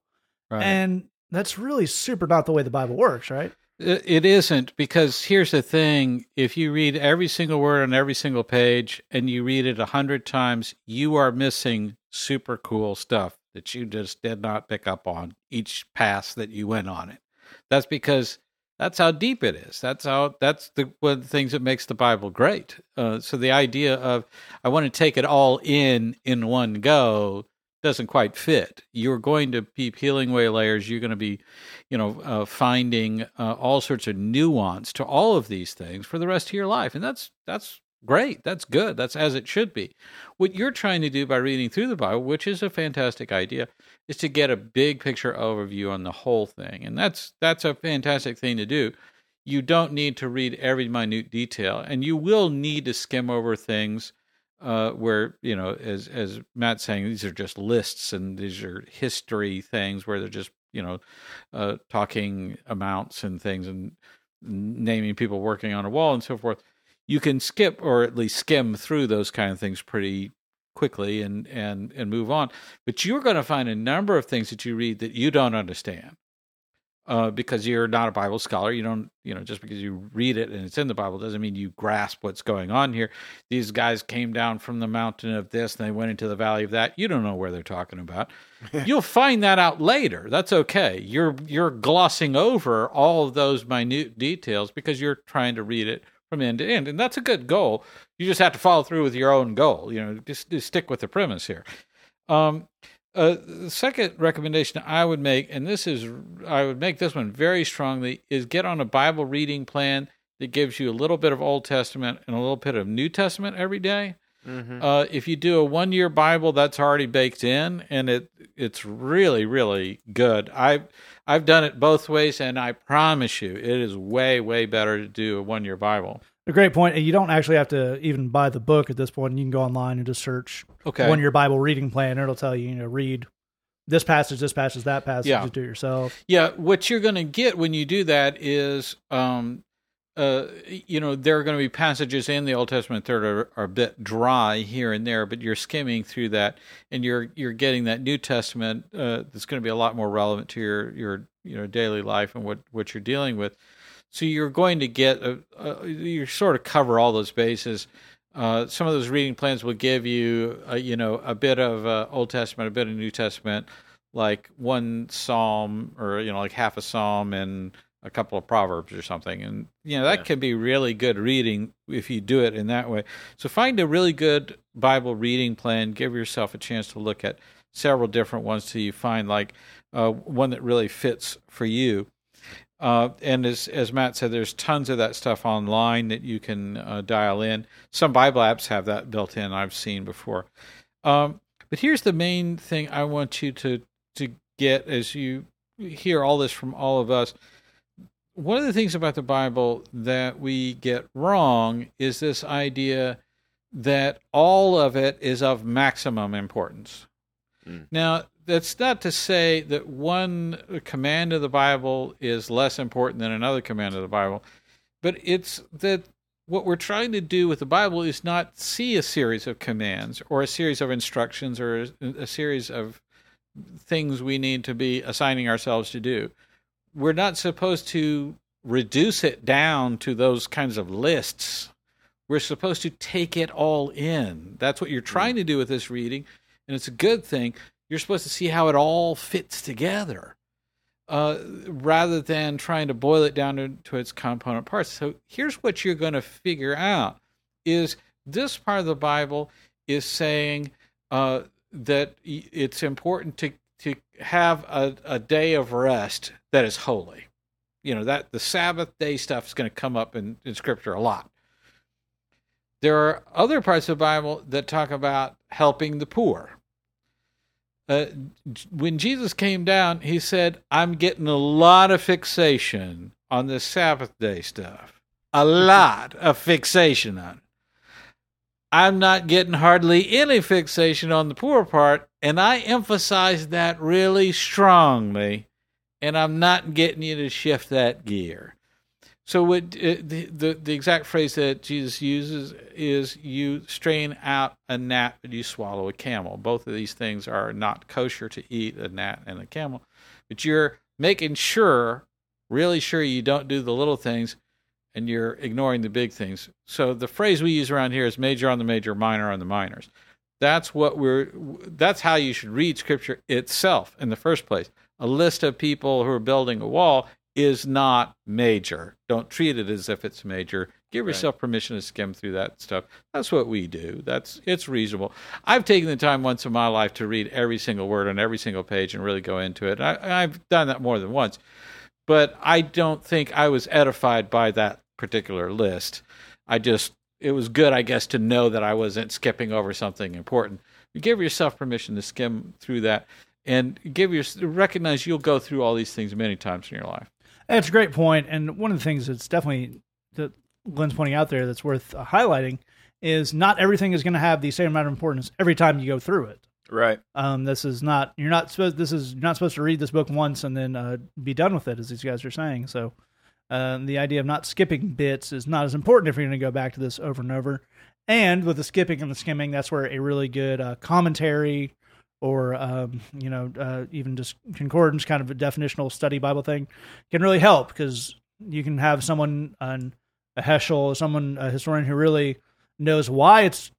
Right. And that's really super not the way the Bible works, right? It isn't because here's the thing: if you read every single word on every single page and you read it a hundred times, you are missing super cool stuff that you just did not pick up on each pass that you went on it. That's because that's how deep it is. That's how that's the one of the things that makes the Bible great. Uh, so the idea of I want to take it all in in one go doesn't quite fit. You're going to be peeling away layers. You're going to be, you know, uh, finding uh, all sorts of nuance to all of these things for the rest of your life, and that's that's Great. That's good. That's as it should be. What you're trying to do by reading through the Bible, which is a fantastic idea, is to get a big picture overview on the whole thing. And that's that's a fantastic thing to do. You don't need to read every minute detail, and you will need to skim over things uh, where you know, as as Matt's saying, these are just lists and these are history things where they're just you know uh, talking amounts and things and naming people working on a wall and so forth you can skip or at least skim through those kind of things pretty quickly and and and move on. But you're going to find a number of things that you read that you don't understand uh, because you're not a bible scholar. You don't you know just because you read it and it's in the bible doesn't mean you grasp what's going on here. These guys came down from the mountain of this and they went into the valley of that. You don't know where they're talking about. You'll find that out later. That's okay. You're you're glossing over all of those minute details because you're trying to read it from end to end, and that's a good goal. You just have to follow through with your own goal. You know, just, just stick with the premise here. Um, uh, the second recommendation I would make, and this is I would make this one very strongly, is get on a Bible reading plan that gives you a little bit of Old Testament and a little bit of New Testament every day. Mm-hmm. Uh, if you do a one year Bible, that's already baked in, and it it's really really good. I've I've done it both ways, and I promise you, it is way way better to do a one year Bible. A great point. You don't actually have to even buy the book at this point. You can go online and just search okay. one year Bible reading plan. And it'll tell you, you know, read this passage, this passage, that passage, yeah. do it yourself. Yeah, what you're going to get when you do that is um, uh, you know, there are going to be passages in the Old Testament that are, are, a bit dry here and there, but you're skimming through that, and you're you're getting that New Testament uh, that's going to be a lot more relevant to your your you know daily life and what what you're dealing with. So you're going to get a, a you sort of cover all those bases. Uh, some of those reading plans will give you, a, you know, a bit of uh, Old Testament, a bit of New Testament, like one psalm or you know, like half a psalm and a couple of proverbs or something and you know that yeah. can be really good reading if you do it in that way so find a really good bible reading plan give yourself a chance to look at several different ones till you find like uh, one that really fits for you uh, and as as Matt said, there's tons of that stuff online that you can uh, dial in. Some Bible apps have that built in. I've seen before. Um, but here's the main thing I want you to to get as you hear all this from all of us one of the things about the Bible that we get wrong is this idea that all of it is of maximum importance. Mm. Now, that's not to say that one command of the Bible is less important than another command of the Bible, but it's that what we're trying to do with the Bible is not see a series of commands or a series of instructions or a, series of things we need to be assigning ourselves to do. We're not supposed to reduce it down to those kinds of lists. We're supposed to take it all in. That's what you're trying to do with this reading, and it's a good thing. You're supposed to see how it all fits together uh, rather than trying to boil it down to, to its component parts. So here's what you're going to figure out: is this part of the Bible is saying uh, that it's important to to have a, a day of rest that is holy. You know that the Sabbath day stuff is going to come up in, in Scripture a lot. There are other parts of the Bible that talk about helping the poor uh, when Jesus came down, he said, I'm getting a lot of fixation on the Sabbath day stuff. A lot of fixation on it. I'm not getting hardly any fixation on the poor part, and I emphasize that really strongly, and I'm not getting you to shift that gear. So what uh, the, the the exact phrase that Jesus uses is you strain out a gnat but you swallow a camel. Both of these things are not kosher to eat a gnat and a camel, but you're making sure, really sure you don't do the little things and you're ignoring the big things. So the phrase we use around here is major on the major, minor on the minors. That's what we're that's how you should read scripture itself in the first place. A list of people who are building a wall is not major. Don't treat it as if it's major. Give right. yourself permission to skim through that stuff. That's what we do. That's it's reasonable. I've taken the time once in my life to read every single word on every single page and really go into it. I, I've done that more than once, but I don't think I was edified by that particular list. I just it was good, I guess, to know that I wasn't skipping over something important. You give yourself permission to skim through that and give your recognize you'll go through all these things many times in your life. That's a great point, and one of the things that's definitely that Glenn's pointing out there that's worth uh, highlighting is not everything is going to have the same amount of importance every time you go through it. Right. Um, this is not you're not supposed this is you're not supposed to read this book once and then uh, be done with it, as these guys are saying. So uh, the idea of not skipping bits is not as important if you're going to go back to this over and over. And with the skipping and the skimming, that's where a really good uh, commentary or um, you know uh, even just concordance kind of a definitional study bible thing can really help because you can have someone an, a heschel someone a historian who really knows why it's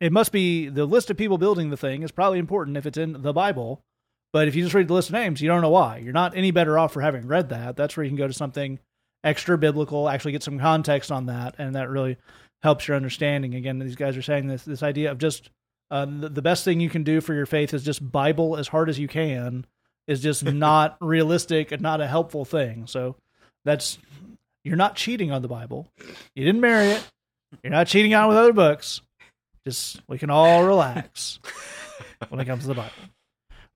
it must be the list of people building the thing is probably important if it's in the bible. But if you just read the list of names you don't know why. You're not any better off for having read that. That's where you can go to something extra biblical actually get some context on that and that really helps your understanding again these guys are saying this this idea of just uh, the, the best thing you can do for your faith is just Bible as hard as you can. Is just not realistic and not a helpful thing. So that's you're not cheating on the Bible. You didn't marry it. You're not cheating on it with other books. Just we can all relax when it comes to the Bible.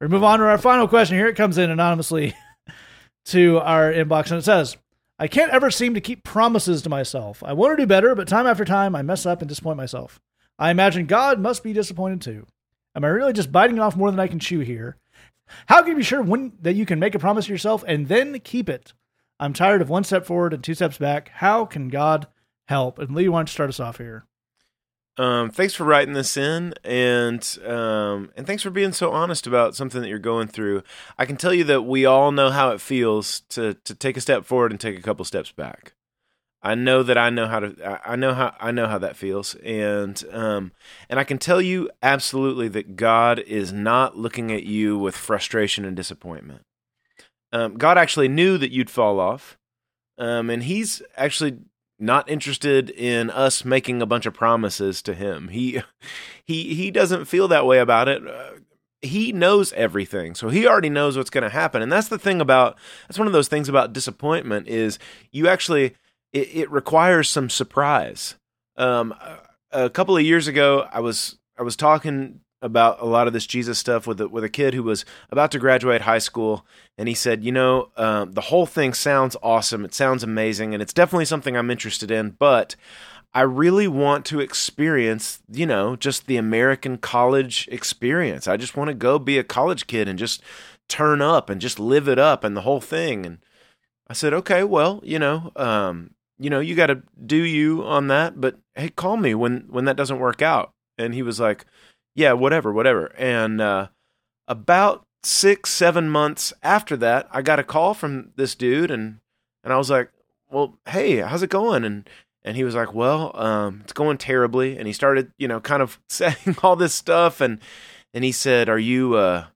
We move on to our final question here. It comes in anonymously to our inbox and it says, I can't ever seem to keep promises to myself. I want to do better, but time after time I mess up and disappoint myself. I imagine God must be disappointed too. Am I really just biting off more than I can chew here? How can you be sure when, that you can make a promise to yourself and then keep it? I'm tired of one step forward and two steps back. How can God help? And Lee, why don't you start us off here? Um, thanks for writing this in, and um, and thanks for being so honest about something that you're going through. I can tell you that we all know how it feels to to take a step forward and take a couple steps back. I know that I know how to I know how I know how that feels and um and I can tell you absolutely that God is not looking at you with frustration and disappointment. Um, God actually knew that you'd fall off. Um, and he's actually not interested in us making a bunch of promises to him. He he he doesn't feel that way about it. Uh, he knows everything. So he already knows what's going to happen. And that's the thing about that's one of those things about disappointment is you actually it, it requires some surprise. Um, a couple of years ago, I was I was talking about a lot of this Jesus stuff with a, with a kid who was about to graduate high school, and he said, "You know, um, the whole thing sounds awesome. It sounds amazing, and it's definitely something I'm interested in, but." I really want to experience, you know, just the American college experience. I just want to go be a college kid and just turn up and just live it up and the whole thing. And I said, okay, well, you know, um, you know, you got to do you on that, but hey, call me when when that doesn't work out. And he was like, yeah, whatever, whatever. And uh, about six, seven months after that, I got a call from this dude, and and I was like, well, hey, how's it going? And and he was like, well, um, it's going terribly. And he started, you know, kind of saying all this stuff, and and he said, are you, uh,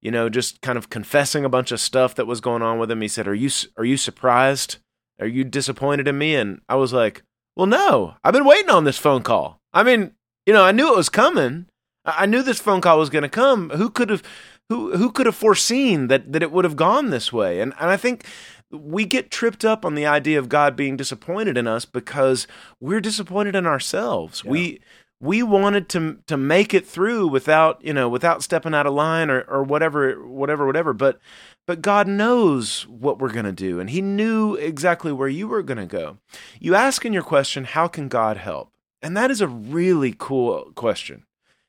you know, just kind of confessing a bunch of stuff that was going on with him. He said, are you are you surprised? Are you disappointed in me? And I was like, well, no, I've been waiting on this phone call. I mean, you know, I knew it was coming. I knew this phone call was going to come. Who could have who who could have foreseen that that it would have gone this way? And and I think we get tripped up on the idea of God being disappointed in us because we're disappointed in ourselves. Yeah. We we wanted to to make it through without you know without stepping out of line or or whatever whatever whatever. But but God knows what we're going to do, and He knew exactly where you were going to go. You ask in your question, "How can God help?" And that is a really cool question.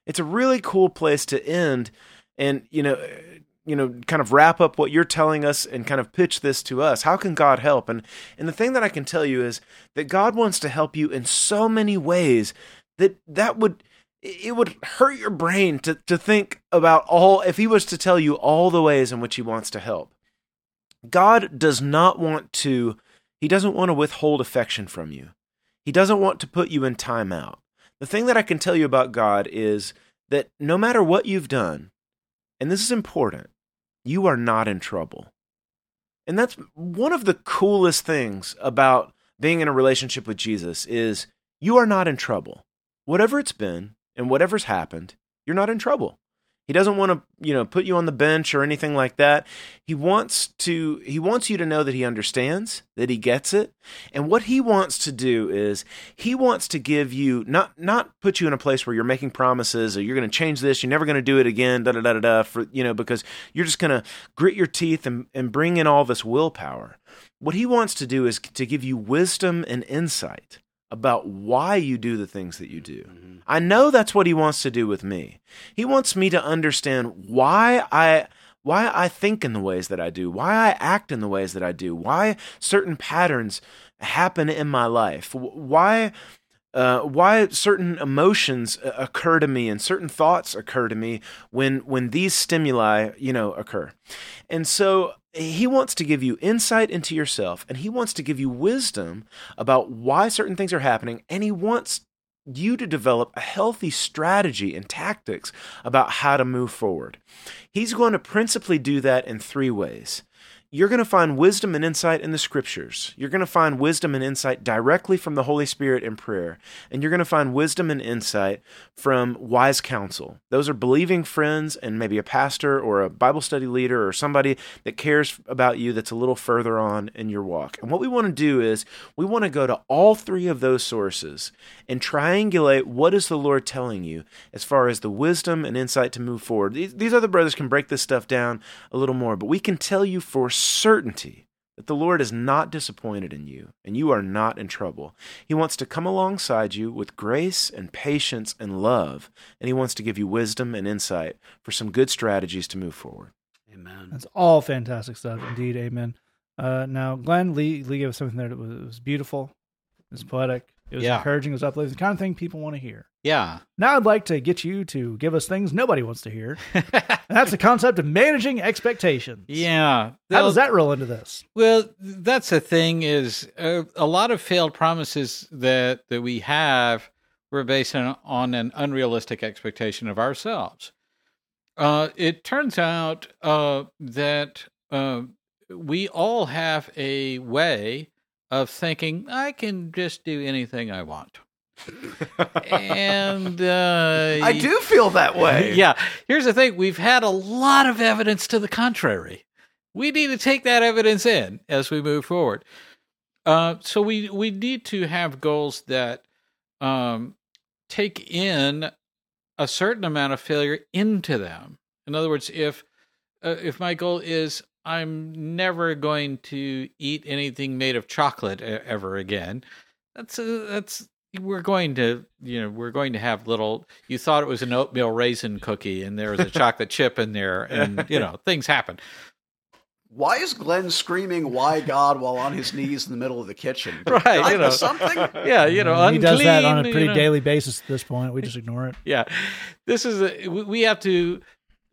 It's a really cool place to end, and you know you know kind of wrap up what you're telling us and kind of pitch this to us. How can god help? And and the thing that i can tell you is that god wants to help you in so many ways that that would it would hurt your brain to to think about all if he was to tell you all the ways in which he wants to help. God does not want to he doesn't want to withhold affection from you. He doesn't want to put you in timeout the thing that i can tell you about god is that no matter what you've done and this is important you are not in trouble. And that's one of the coolest things about being in a relationship with Jesus is you are not in trouble. Whatever it's been and whatever's happened, you're not in trouble. He doesn't want to, you know, put you on the bench or anything like that. He wants to he wants you to know that he understands, that he gets it. And what he wants to do is he wants to give you not not put you in a place where you're making promises or you're going to change this, you're never going to do it again, da da da da for you know, because you're just going to grit your teeth and and bring in all this willpower. What he wants to do is to give you wisdom and insight about why you do the things that you do. Mm-hmm. I know that's what he wants to do with me. He wants me to understand why I why I think in the ways that I do, why I act in the ways that I do, why certain patterns happen in my life, why uh, why certain emotions uh, occur to me and certain thoughts occur to me when when these stimuli you know occur and so he wants to give you insight into yourself and he wants to give you wisdom about why certain things are happening and he wants you to develop a healthy strategy and tactics about how to move forward. He's going to principally do that in three ways you're going to find wisdom and insight in the scriptures. You're going to find wisdom and insight directly from the Holy Spirit in prayer. And you're going to find wisdom and insight from wise counsel. Those are believing friends and maybe a pastor or a Bible study leader or somebody that cares about you that's a little further on in your walk. And what we want to do is we want to go to all three of those sources and triangulate what is the Lord telling you as far as the wisdom and insight to move forward. These, other brothers can break this stuff down a little more, but we can tell you for certainty that the Lord is not disappointed in you and you are not in trouble. He wants to come alongside you with grace and patience and love, and He wants to give you wisdom and insight for some good strategies to move forward. Amen. That's all fantastic stuff. Indeed, amen. Uh, now, Glenn Lee, Lee gave us something there that was, was beautiful, it was poetic, it was yeah. encouraging, it was uplifting, the kind of thing people want to hear. Yeah. Now I'd like to get you to give us things nobody wants to hear. that's the concept of managing expectations. Yeah. How does that roll into this? Well, that's the thing is uh, a lot of failed promises that that we have were based on, on an unrealistic expectation of ourselves. Uh, it turns out uh, that uh, we all have a way of thinking I can just do anything I want and uh, I do feel that way. Yeah. Here's the thing we've had a lot of evidence to the contrary. We need to take that evidence in as we move forward. Uh, so we, we need to have goals that um, take in a certain amount of failure into them. In other words, if uh, if my goal is I'm never going to eat anything made of chocolate ever again, that's a, that's we're going to you know we're going to have little you thought it was an oatmeal raisin cookie and there was a chocolate chip in there and you know things happen Why is Glenn screaming "Why God" while on his knees in the middle of the kitchen? Right, I you know. something. yeah you know he does that on a pretty you know. daily basis at this point. We just ignore it. yeah this is a, we we have to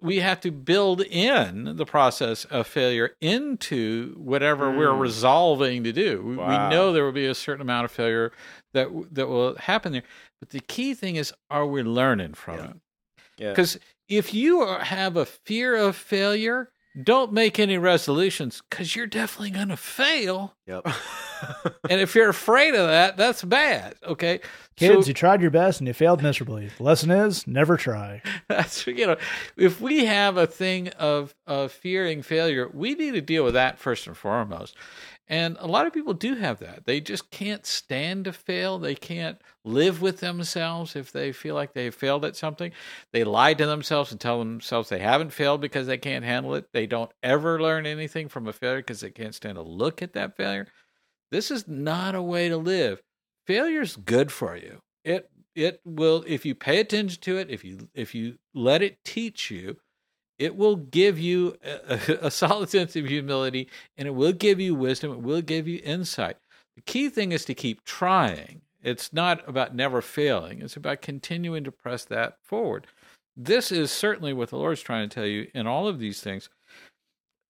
we have to build in the process of failure into whatever we're Mm. resolving to do we, Wow. we know there will be a certain amount of failure that that will happen there but the key thing is are we learning from Yeah. it Yeah. because if you are, have a fear of failure don't make any resolutions because you're definitely going to fail Yep. and if you're afraid of that that's bad okay Kids, So- you tried your best and you failed miserably. The lesson is never try. That's you know, if we have a thing of of fearing failure, we need to deal with that first and foremost. And a lot of people do have that. They just can't stand to fail. They can't live with themselves if they feel like they've failed at something. They lie to themselves and tell themselves they haven't failed because they can't handle it. They don't ever learn anything from a failure because they can't stand to look at that failure. This is not a way to live. Failure's good for you. It it will if you pay attention to it, if you if you let it teach you, it will give you a, a solid sense of humility and it will give you wisdom, it will give you insight. The key thing is to keep trying. It's not about never failing. It's about continuing to press that forward. This is certainly what the Lord's trying to tell you in all of these things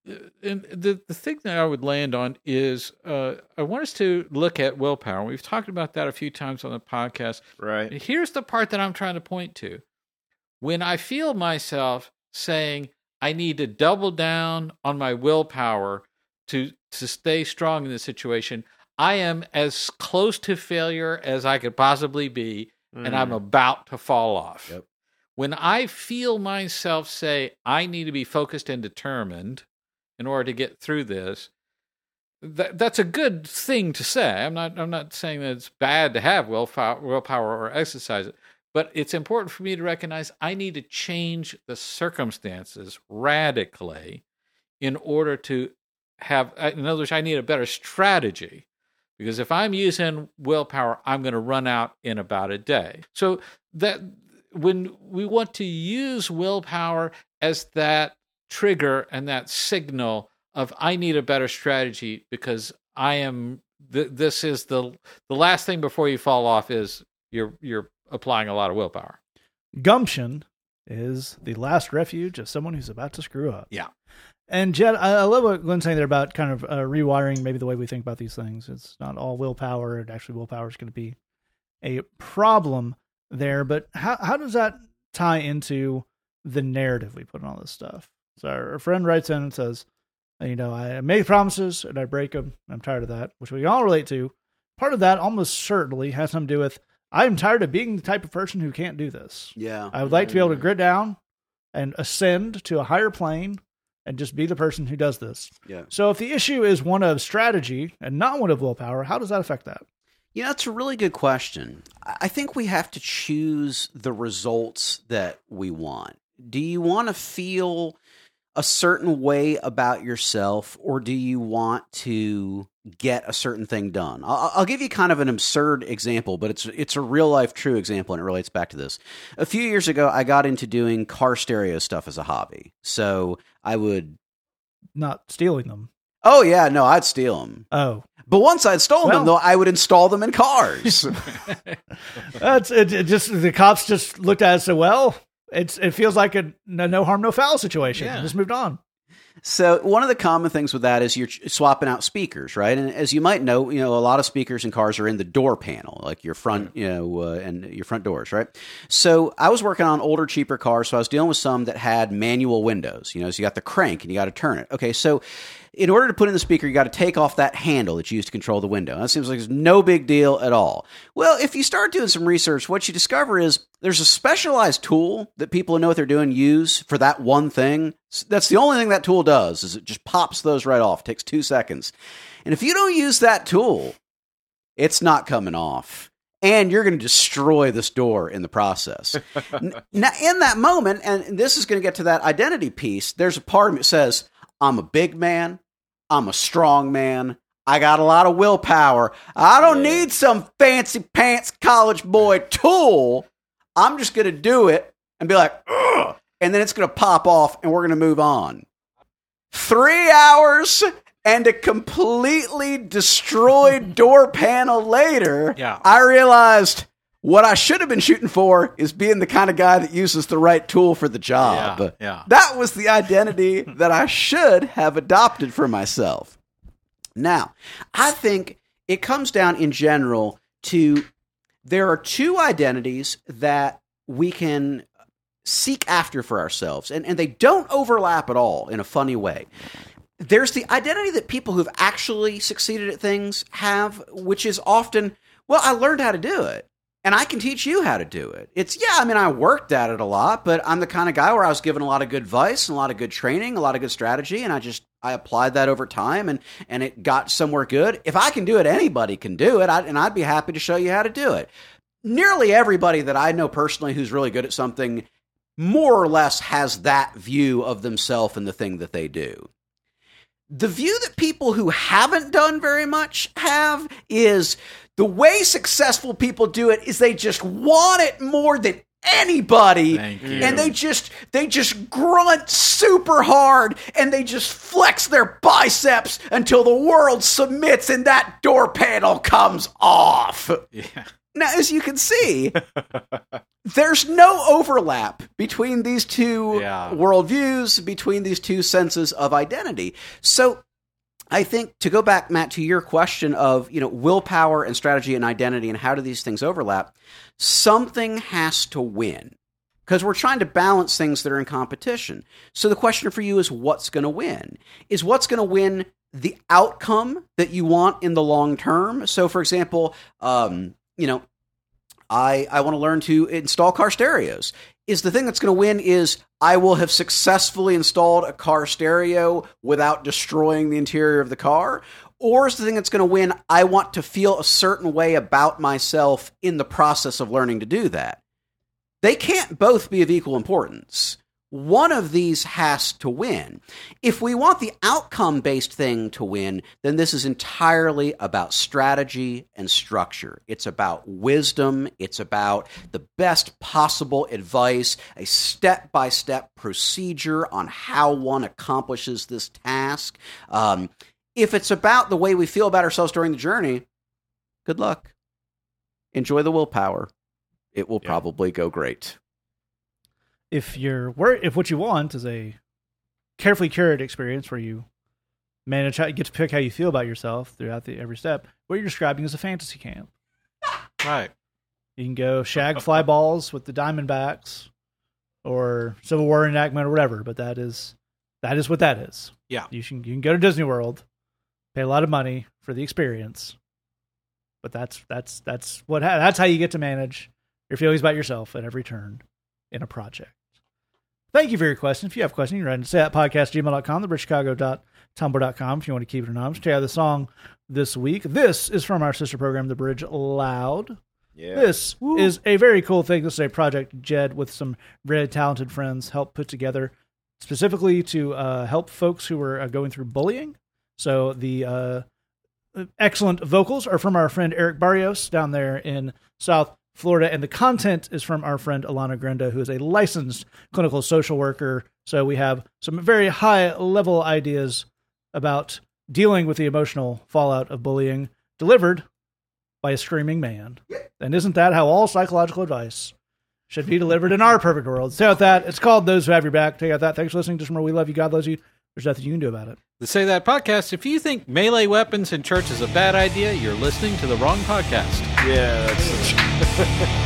and the the thing that I would land on is uh, I want us to look at willpower. We've talked about that a few times on the podcast. right. Here's the part that I'm trying to point to. When I feel myself saying I need to double down on my willpower to to stay strong in this situation, I am as close to failure as I could possibly be, and I'm Mm. about to fall off. Yep. When I feel myself say I need to be focused and determined in order to get through this, that that's a good thing to say. I'm not I'm not saying that it's bad to have willpower, willpower or exercise it, but it's important for me to recognize I need to change the circumstances radically in order to have uh, in other words I need a better strategy because if I'm using willpower I'm going to run out in about a day. So that when we want to use willpower as that trigger and that signal of I need a better strategy because I am th- this is the the last thing before you fall off is you're you're applying a lot of willpower. Gumption is the last refuge of someone who's about to screw up. Yeah. And Jed, I, love what Glenn's saying there about kind of uh, rewiring maybe the way we think about these things. It's not all willpower. And actually, willpower is going to be a problem there. But how how does that tie into the narrative we put on all this stuff? So our, our friend writes in and says, you know, I make promises and I break them. I'm tired of that, which we all relate to. Part of that almost certainly has something to do with I'm tired of being the type of person who can't do this. Yeah. I would like to be able to grit down and ascend to a higher plane and just be the person who does this. Yeah. So if the issue is one of strategy and not one of willpower, how does that affect that? You know, that's a really good question. I I think we have to choose the results that we want. Do you want to feel a certain way about yourself, or do you want to get a certain thing done? I'll, I'll give you kind of an absurd example, but it's it's a real life true example, and it relates back to this. A few years ago, I got into doing car stereo stuff as a hobby. So I would, Not stealing them. oh yeah, no, I'd steal them. Oh, But once I'd stolen Well- them, though, I would install them in cars. that's it, it just the cops just looked at it so well. It's it feels like a no, no harm no foul situation. Yeah. Just moved on. So one of the common things with that is you're swapping out speakers, right? And as you might know, you know a lot of speakers in cars are in the door panel, like your front, you know, uh, and your front doors, right? So I was working on older, cheaper cars, so I was dealing with some that had manual windows. You know, so you got the crank and you got to turn it. Okay, so in order to put in the speaker, you got to take off that handle that you use to control the window. That seems like it's no big deal at all. Well, if you start doing some research, what you discover is there's a specialized tool that people who know what they're doing use for that one thing. That's the only thing that tool does is it just pops those right off. It takes two seconds. And if you don't use that tool, it's not coming off. And you're going to destroy this door in the process. Now, in that moment, and this is going to get to that identity piece, there's a part of me that says, I'm a big man. I'm a strong man. I got a lot of willpower. I don't need some fancy pants college boy tool. I'm just going to do it and be like, Ugh, and then it's going to pop off and we're going to move on. Three hours and a completely destroyed door panel later, Yeah. I realized what I should have been shooting for is being the kind of guy that uses the right tool for the job. Yeah, yeah. That was the identity that I should have adopted for myself. Now, I think it comes down in general to there are two identities that we can seek after for ourselves, and, and they don't overlap at all in a funny way. There's the identity that people who've actually succeeded at things have, which is often, well, I learned how to do it. And I can teach you how to do it. It's, yeah, I mean, I worked at it a lot, but I'm the kind of guy where I was given a lot of good advice and a lot of good training, a lot of good strategy, and I just, I applied that over time and, and it got somewhere good. If I can do it, anybody can do it, I, and I'd be happy to show you how to do it. Nearly everybody that I know personally who's really good at something more or less has that view of themselves and the thing that they do. The view that people who haven't done very much have is the way successful people do it is they just want it more than anybody Thank you. and they just they just grunt super hard and they just flex their biceps until the world submits and that door panel comes off Yeah. now, as you can see, there's no overlap between these two Yeah. worldviews, between these two senses of identity. So, I think to go back, Matt, to your question of you know willpower and strategy and identity and how do these things overlap, something has to win because we're trying to balance things that are in competition. So the question for you is what's going to win? Is what's going to win the outcome that you want in the long term? So, for example, um, you know, I I want to learn to install car stereos. Is the thing that's going to win is I will have successfully installed a car stereo without destroying the interior of the car? Or is the thing that's going to win I want to feel a certain way about myself in the process of learning to do that? They can't both be of equal importance. One of these has to win. If we want the outcome based thing to win, then this is entirely about strategy and structure. It's about wisdom. It's about the best possible advice, a step by step procedure on how one accomplishes this task. Um, if it's about the way we feel about ourselves during the journey, good luck. Enjoy the willpower. It will Yeah. probably go great. If you're if what you want is a carefully curated experience where you manage how you get to pick how you feel about yourself throughout the every step, what you're describing is a fantasy camp. Right. You can go shag fly balls with the Diamondbacks or Civil War enactment or whatever, but that is that is what that is. Yeah. You can you can go to Disney World, pay a lot of money for the experience, but that's that's that's what ha- that's how you get to manage your feelings about yourself at every turn in a project. Thank you for your question. If you have a question, you can write to say at podcastgmail.com, thebridgechicago.tumblr.com if you want to keep it anonymous. Check out the song this week. This is from our sister program, The Bridge Loud. Yeah. This is a very cool thing. This is a project Jed with some very talented friends helped put together specifically to uh, help folks who are uh, going through bullying. So the uh, excellent vocals are from our friend Eric Barrios down there in South Florida, and the content is from our friend Alana Grenda, who is a licensed clinical social worker. So we have some very high level ideas about dealing with the emotional fallout of bullying delivered by a screaming man. And isn't that how all psychological advice should be delivered in our perfect world? Say out that. It's called Those Who Have Your Back. Take out that. Thanks for listening. Just remember, we love you. God loves you. There's nothing you can do about it. The Say That podcast. If you think melee weapons in church is a bad idea, you're listening to the wrong podcast. Yeah, that's